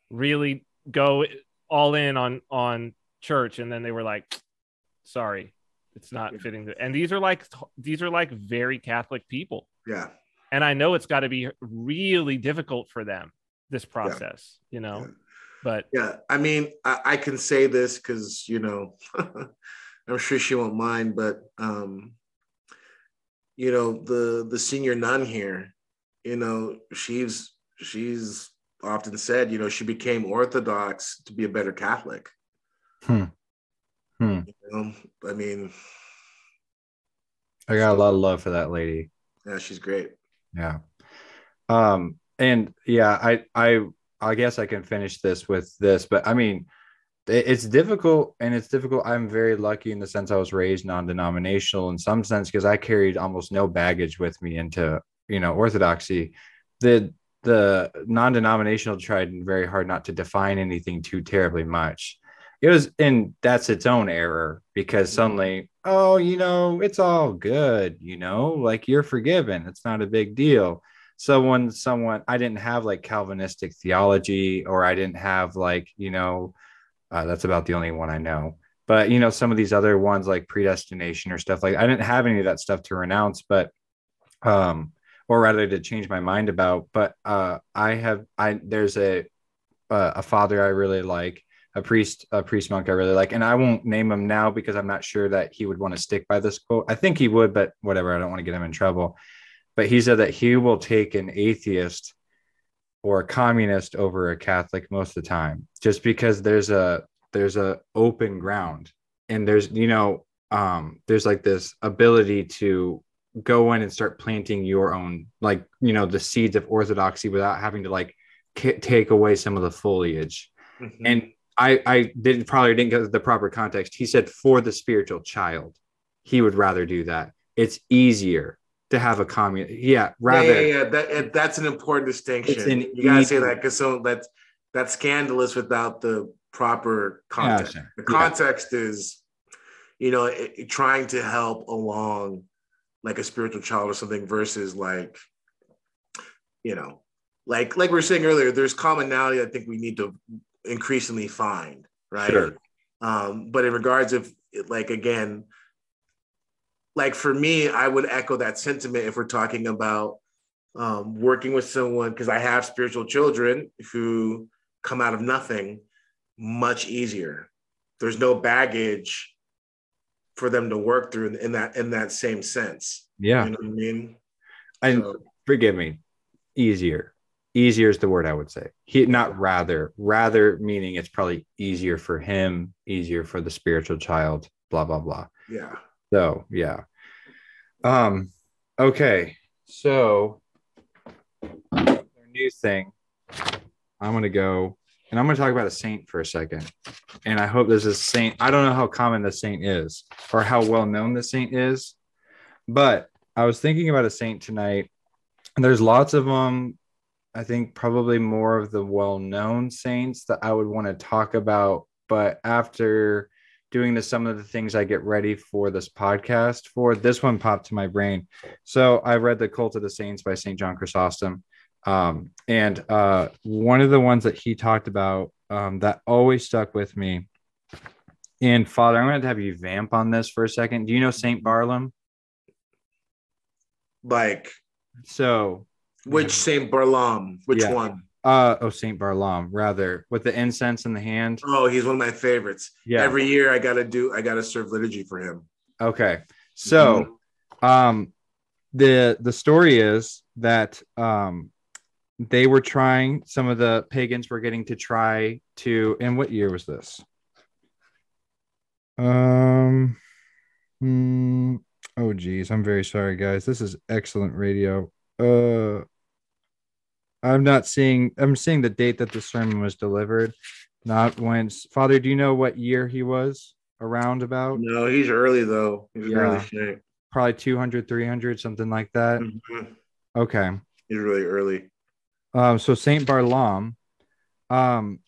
really go all in on on church, and then they were like, sorry, it's not fitting the. And these are like these are like very Catholic people. Yeah. And I know it's got to be really difficult for them this process, yeah. you know. Yeah. But yeah, I mean, I, I can say this because you know, I'm sure she won't mind, but um, you know, the the senior nun here, you know, she's she's often said, you know, she became Orthodox to be a better Catholic. Hmm. Hmm. You know, I mean, I got a lot of love for that lady. Yeah, she's great. Yeah. Um, and yeah, I I I guess I can finish this with this, but I mean, it's difficult and it's difficult. I'm very lucky in the sense I was raised non-denominational in some sense because I carried almost no baggage with me into you know orthodoxy. The the non-denominational tried very hard not to define anything too terribly much. It was and that's its own error because mm-hmm. suddenly, oh, you know, it's all good, you know, like you're forgiven. It's not a big deal so when someone i didn't have like calvinistic theology or i didn't have like you know uh, that's about the only one i know but you know some of these other ones like predestination or stuff like i didn't have any of that stuff to renounce but um or rather to change my mind about but uh i have i there's a a father i really like a priest a priest monk i really like and i won't name him now because i'm not sure that he would want to stick by this quote. I think he would but whatever i don't want to get him in trouble. But he said that he will take an atheist or a communist over a Catholic most of the time, just because there's a there's a open ground. And there's you know um, there's like this ability to go in and start planting your own like you know the seeds of orthodoxy without having to like k- take away some of the foliage mm-hmm. and i i didn't probably didn't get the proper context he said for the spiritual child he would rather do that it's easier to have a commune. Yeah, rather. Yeah, yeah, yeah. That, that's an important distinction. An you gotta say that because so that's that's scandalous without the proper context. Yeah, sure. The context is, you know, it, trying to help along like a spiritual child or something versus like, you know, like like we were saying earlier, there's commonality I think we need to increasingly find, right? Sure. Um, but in regards of like again, like for me, I would echo that sentiment if we're talking about um, working with someone because I have spiritual children who come out of nothing much easier. There's no baggage for them to work through in, in that in that same sense. Yeah, you know what I mean. And so, forgive me, easier. Easier is the word I would say. He not rather, rather meaning it's probably easier for him, easier for the spiritual child. Blah blah blah. Yeah. So yeah. Um, okay. So new thing. I'm gonna go and I'm gonna talk about a saint for a second. And I hope there's a saint. I don't know how common the saint is or how well known the saint is, but I was thinking about a saint tonight, and there's lots of them. I think probably more of the well-known saints that I would want to talk about. But after doing this some of the things I get ready for this podcast for. This one popped to my brain. So I read The Cult of the Saints by St. John Chrysostom. Um, and uh, one of the ones that he talked about um, that always stuck with me. And Father, I'm going to have you vamp on this for a second. Do you know St. Barlaam? Like, so which St. Barlaam? Which yeah. one? Uh oh, Saint Barlaam, rather, with the incense in the hand. Oh, he's one of my favorites. Yeah. Every year I gotta do I gotta serve liturgy for him. Okay. So mm-hmm. um the the story is that um they were trying some of the pagans were getting to try to and what year was this? Um mm, oh geez, I'm very sorry guys. This is excellent radio. Uh I'm not seeing. I'm seeing the date that the sermon was delivered. Not when Father, do you know what year he was around about? No, he's early though. He's yeah. early shape. Probably 200, 300, something like that. Mm-hmm. Okay. He's really early. Um, so Saint Barlaam, um,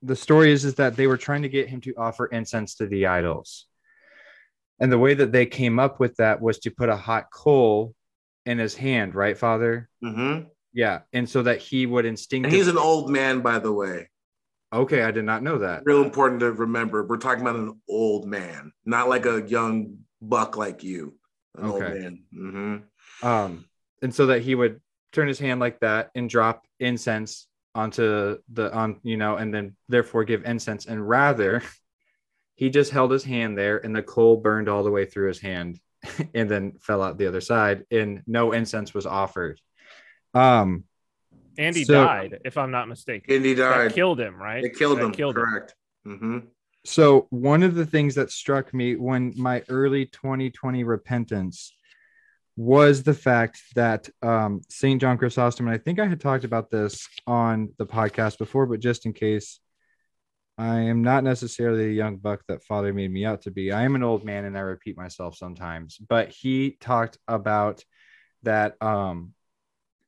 the story is is that they were trying to get him to offer incense to the idols. And the way that they came up with that was to put a hot coal in his hand, right, Father? Mm-hmm. Yeah, and so that he would instinctively. And he's an old man, by the way. Okay, I did not know that. Real important to remember. We're talking about an old man, not like a young buck like you. An okay. old man. Mm-hmm. Um, and so that he would turn his hand like that and drop incense onto the on, you know, and then therefore give incense. And rather, he just held his hand there, and the coal burned all the way through his hand, and then fell out the other side, and no incense was offered. Um, Andy so, died, if I'm not mistaken. Andy died. That killed him, right? They killed that him. Killed correct. Him. Mm-hmm. So one of the things that struck me when my early 2020 repentance was the fact that um, St. John Chrysostom, and I think I had talked about this on the podcast before, but just in case, I am not necessarily a young buck that Father made me out to be. I am an old man, and I repeat myself sometimes. But he talked about that um,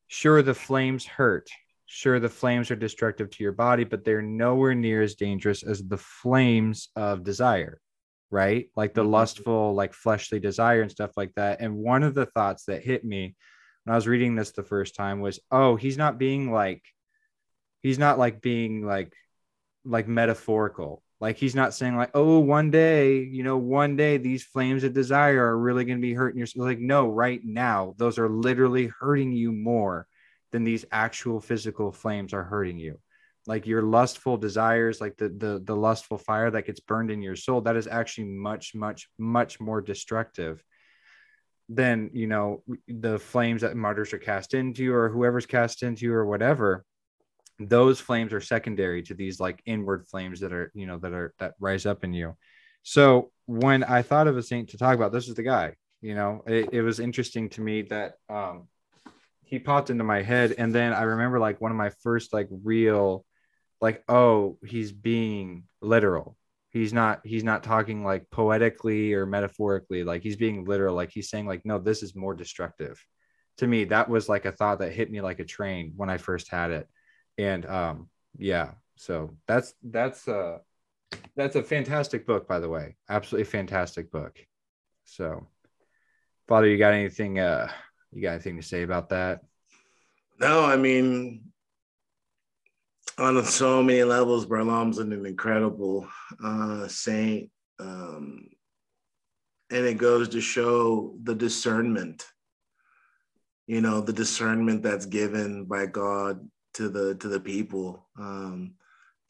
Sure, the flames hurt. Sure, the flames are destructive to your body, but they're nowhere near as dangerous as the flames of desire, right? Like the mm-hmm. lustful, like fleshly desire and stuff like that. And one of the thoughts that hit me when I was reading this the first time was, oh, he's not being like, he's not like being like, like metaphorical. Like he's not saying like, oh, one day, you know, one day these flames of desire are really going to be hurting your like, no, right now, those are literally hurting you more than these actual physical flames are hurting you. Like your lustful desires, like the the the lustful fire that gets burned in your soul, that is actually much, much, much more destructive than you know the flames that martyrs are cast into or whoever's cast into or whatever. Those flames are secondary to these like inward flames that are you know that are that rise up in you. So when i thought of a saint to talk about this is the guy you know? It, it was interesting to me that um he popped into my head. And then i remember like one of my first like real like oh he's being literal. He's not he's not talking like poetically or metaphorically. Like he's being literal. Like he's saying like no this is more destructive. To me that was like a thought that hit me like a train when i first had it. And um yeah so that's that's uh that's a fantastic book by the way. Absolutely fantastic book. So father you got anything uh you got anything to say about that? No i mean on so many levels Barlaam's an incredible uh saint um and it goes to show the discernment you know the discernment that's given by god to the to the people um,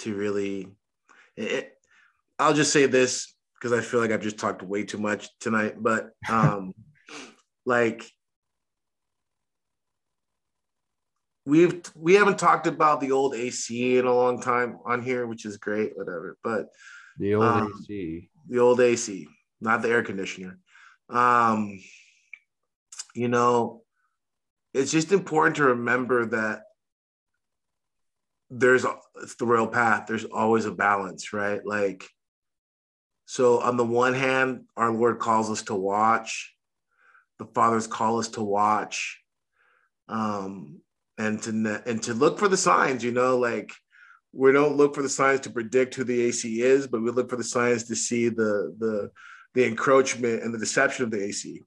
to really. It, I'll just say this because I feel like I've just talked way too much tonight, but um, like we've we haven't talked about the old AC in a long time on here, which is great, whatever. But the old um, AC, the old AC, not the air conditioner. Um, you know, it's just important to remember that there's it's the royal path there's always a balance right like so on the one hand our lord calls us to watch the fathers call us to watch um and to and to look for the signs you know like we don't look for the signs to predict who the ac is but we look for the signs to see the the the encroachment and the deception of the ac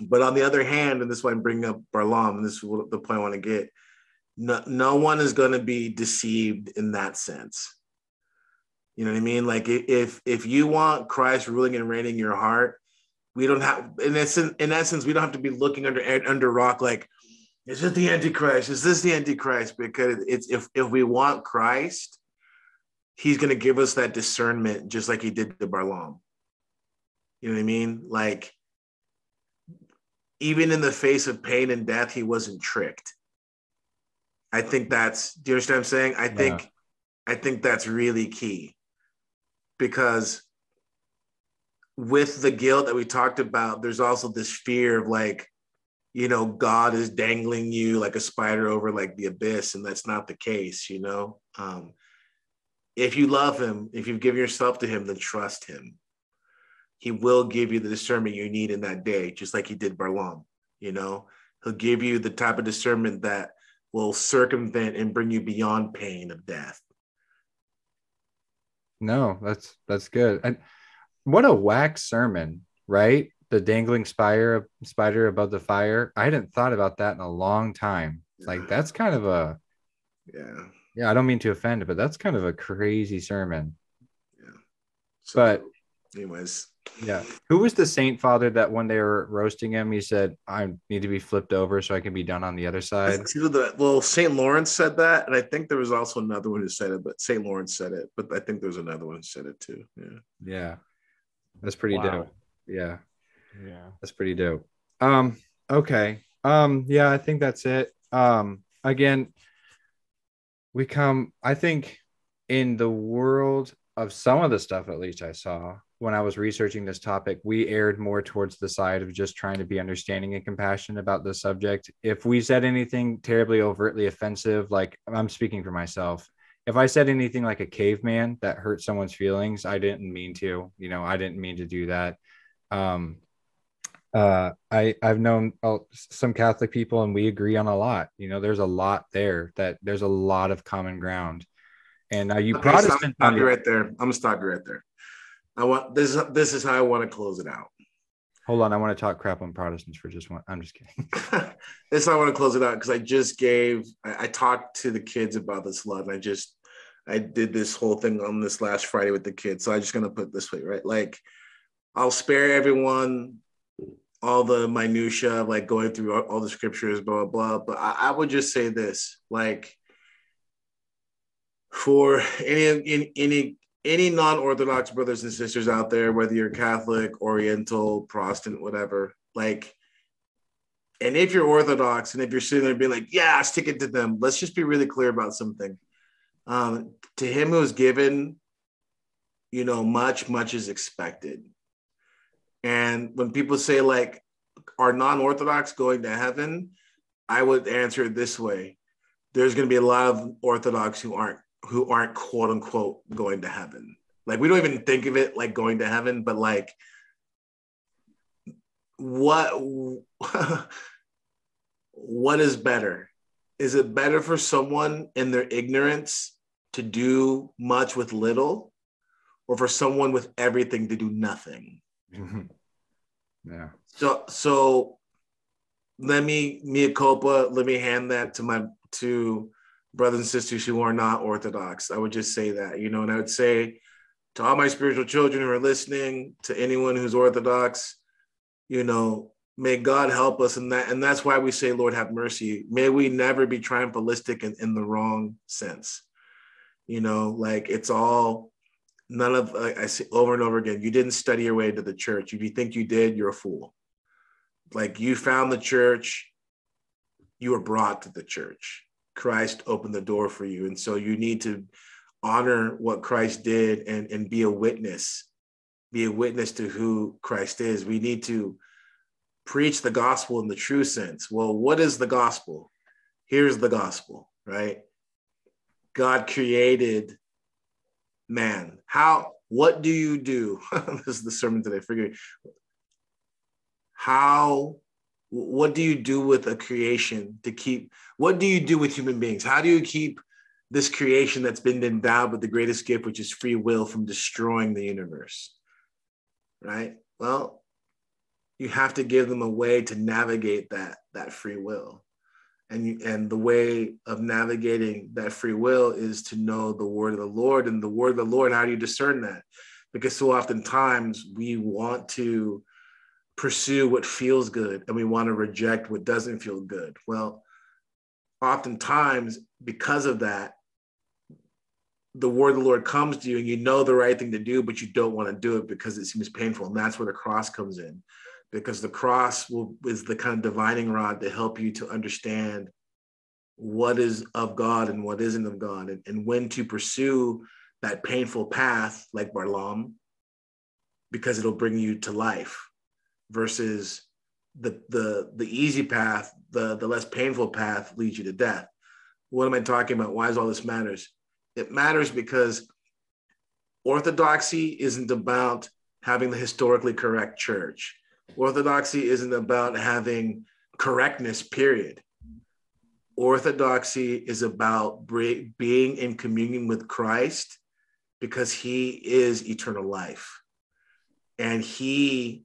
but on the other hand and this is why i'm bringing up Barlaam, and this is the point i want to get no, no one is going to be deceived in that sense. You know what I mean? Like if if you want Christ ruling and reigning your heart, we don't have in essence, in essence, we don't have to be looking under under rock like, is this the Antichrist? Is this the Antichrist? Because it's if if we want Christ, He's going to give us that discernment, just like He did to Barlaam. You know what I mean? Like even in the face of pain and death, he wasn't tricked. I think that's do you understand what I'm saying? I think yeah. I think that's really key because with the guilt that we talked about, there's also this fear of like, you know, God is dangling you like a spider over like the abyss, and that's not the case, you know. Um, if you love him, if you've given yourself to him, then trust him. He will give you the discernment you need in that day, just like he did Balaam. You know, he'll give you the type of discernment that will circumvent and bring you beyond pain of death. No, that's that's good. And what a whack sermon, right? The dangling spider spider above the fire. I hadn't thought about that in a long time. Like that's kind of a yeah. Yeah, I don't mean to offend, but that's kind of a crazy sermon. Yeah. So, but anyways. Yeah. Who was the saint father that when they were roasting him, he said, I need to be flipped over so I can be done on the other side? Well, St. Lawrence said that. And I think there was also another one who said it, but St. Lawrence said it. But I think there was another one who said it too. Yeah. Yeah. That's pretty wow. dope. Yeah. Yeah. That's pretty dope. Um, okay. Um, yeah, I think that's it. Um, again, we come, I think in the world of some of the stuff, at least I saw when I was researching this topic, we aired more towards the side of just trying to be understanding and compassionate about the subject. If we said anything terribly overtly offensive, like I'm speaking for myself, if I said anything like a caveman that hurt someone's feelings, I didn't mean to. You know, I didn't mean to do that. Um, uh, I I've known uh, some Catholic people, and we agree on a lot. You know, there's a lot there that there's a lot of common ground. And uh, you okay, Protestant, stop you right there. I'm gonna stop you right there. I want this. Is, This is how I want to close it out. Hold on, I want to talk crap on Protestants for just one. I'm just kidding. this I want to close it out because I just gave. I, I talked to the kids about this a lot, and I just I did this whole thing on this last Friday with the kids. So I'm just gonna put this way, right? Like I'll spare everyone all the minutia of like going through all, the scriptures, blah, blah, blah. But I, I, would just say this, like for any, any, any non-Orthodox brothers and sisters out there, whether you're Catholic, Oriental, Protestant, whatever, like, and if you're Orthodox and if you're sitting there being like, yeah, stick it to them, let's just be really clear about something. Um, to him who is given, you know, much, much is expected and when people say like, are non-Orthodox going to heaven? I would answer it this way: There's going to be a lot of Orthodox who aren't who aren't quote unquote going to heaven. Like we don't even think of it like going to heaven, but like what what is better? Is it better for someone in their ignorance to do much with little, or for someone with everything to do nothing? Yeah. So so let me mea culpa, let me hand that to my to brothers and sisters who are not orthodox. I would just say that, you know, and I would say to all my spiritual children who are listening, to anyone who's orthodox, you know, may God help us in that. And that's why we say, Lord, have mercy. May we never be triumphalistic in, in the wrong sense. You know, like it's all none of I see over and over again. You didn't study your way to the church. If you think you did, you're a fool. Like you found the church, you were brought to the church. Christ opened the door for you, and so you need to honor what Christ did and and be a witness. Be a witness to who Christ is. We need to preach the gospel in the true sense. Well, what is the gospel? Here's the gospel, right? God created man. How, what do you do? this is the sermon today, figure how, what do you do with a creation to keep, what do you do with human beings? How do you keep this creation that's been endowed with the greatest gift, which is free will, from destroying the universe? Right? Well, you have to give them a way to navigate that that free will and you, and the way of navigating that free will is to know the word of the Lord and the word of the Lord. How do you discern that? Because so oftentimes we want to pursue what feels good and we want to reject what doesn't feel good. Well, oftentimes because of that, the word of the Lord comes to you and you know the right thing to do, but you don't want to do it because it seems painful. And that's where the cross comes in because the cross will, is the kind of divining rod to help you to understand what is of God and what isn't of God, and, and when to pursue that painful path like Barlaam, because it'll bring you to life, versus the the the easy path, the the less painful path leads you to death. What am I talking about? Why does all this matters? It matters because Orthodoxy isn't about having the historically correct church. Orthodoxy isn't about having correctness, period. Orthodoxy is about being in communion with Christ because he is eternal life. And he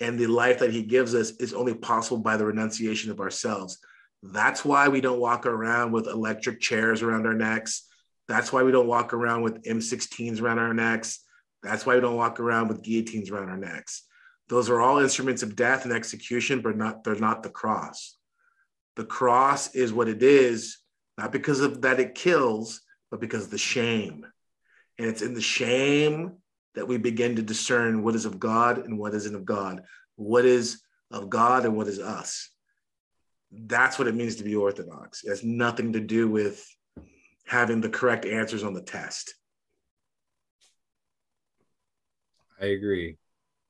and the life that he gives us is only possible by the renunciation of ourselves. That's why we don't walk around with electric chairs around our necks. That's why we don't walk around with M16s around our necks. That's why we don't walk around with guillotines around our necks. Those are all instruments of death and execution, but not they're not the cross. The cross is what it is, not because of that it kills, but because of the shame. And it's in the shame that we begin to discern what is of God and what isn't of God, what is of God and what is us. That's what it means to be Orthodox. It has nothing to do with having the correct answers on the test. I agree.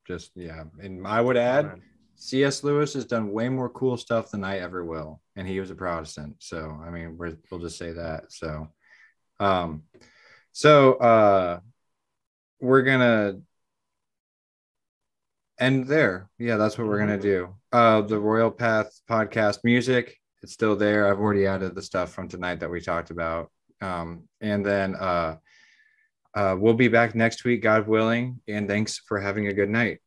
Just yeah, and I would add, C.S. Lewis has done way more cool stuff than I ever will, and he was a Protestant. So I mean, we will just say that. So, um, so uh, we're gonna end there. Yeah, that's what we're gonna do. Uh, the Royal Path podcast music, it's still there. I've already added the stuff from tonight that we talked about. Um, and then uh uh, we'll be back next week, God willing. And thanks for having a good night.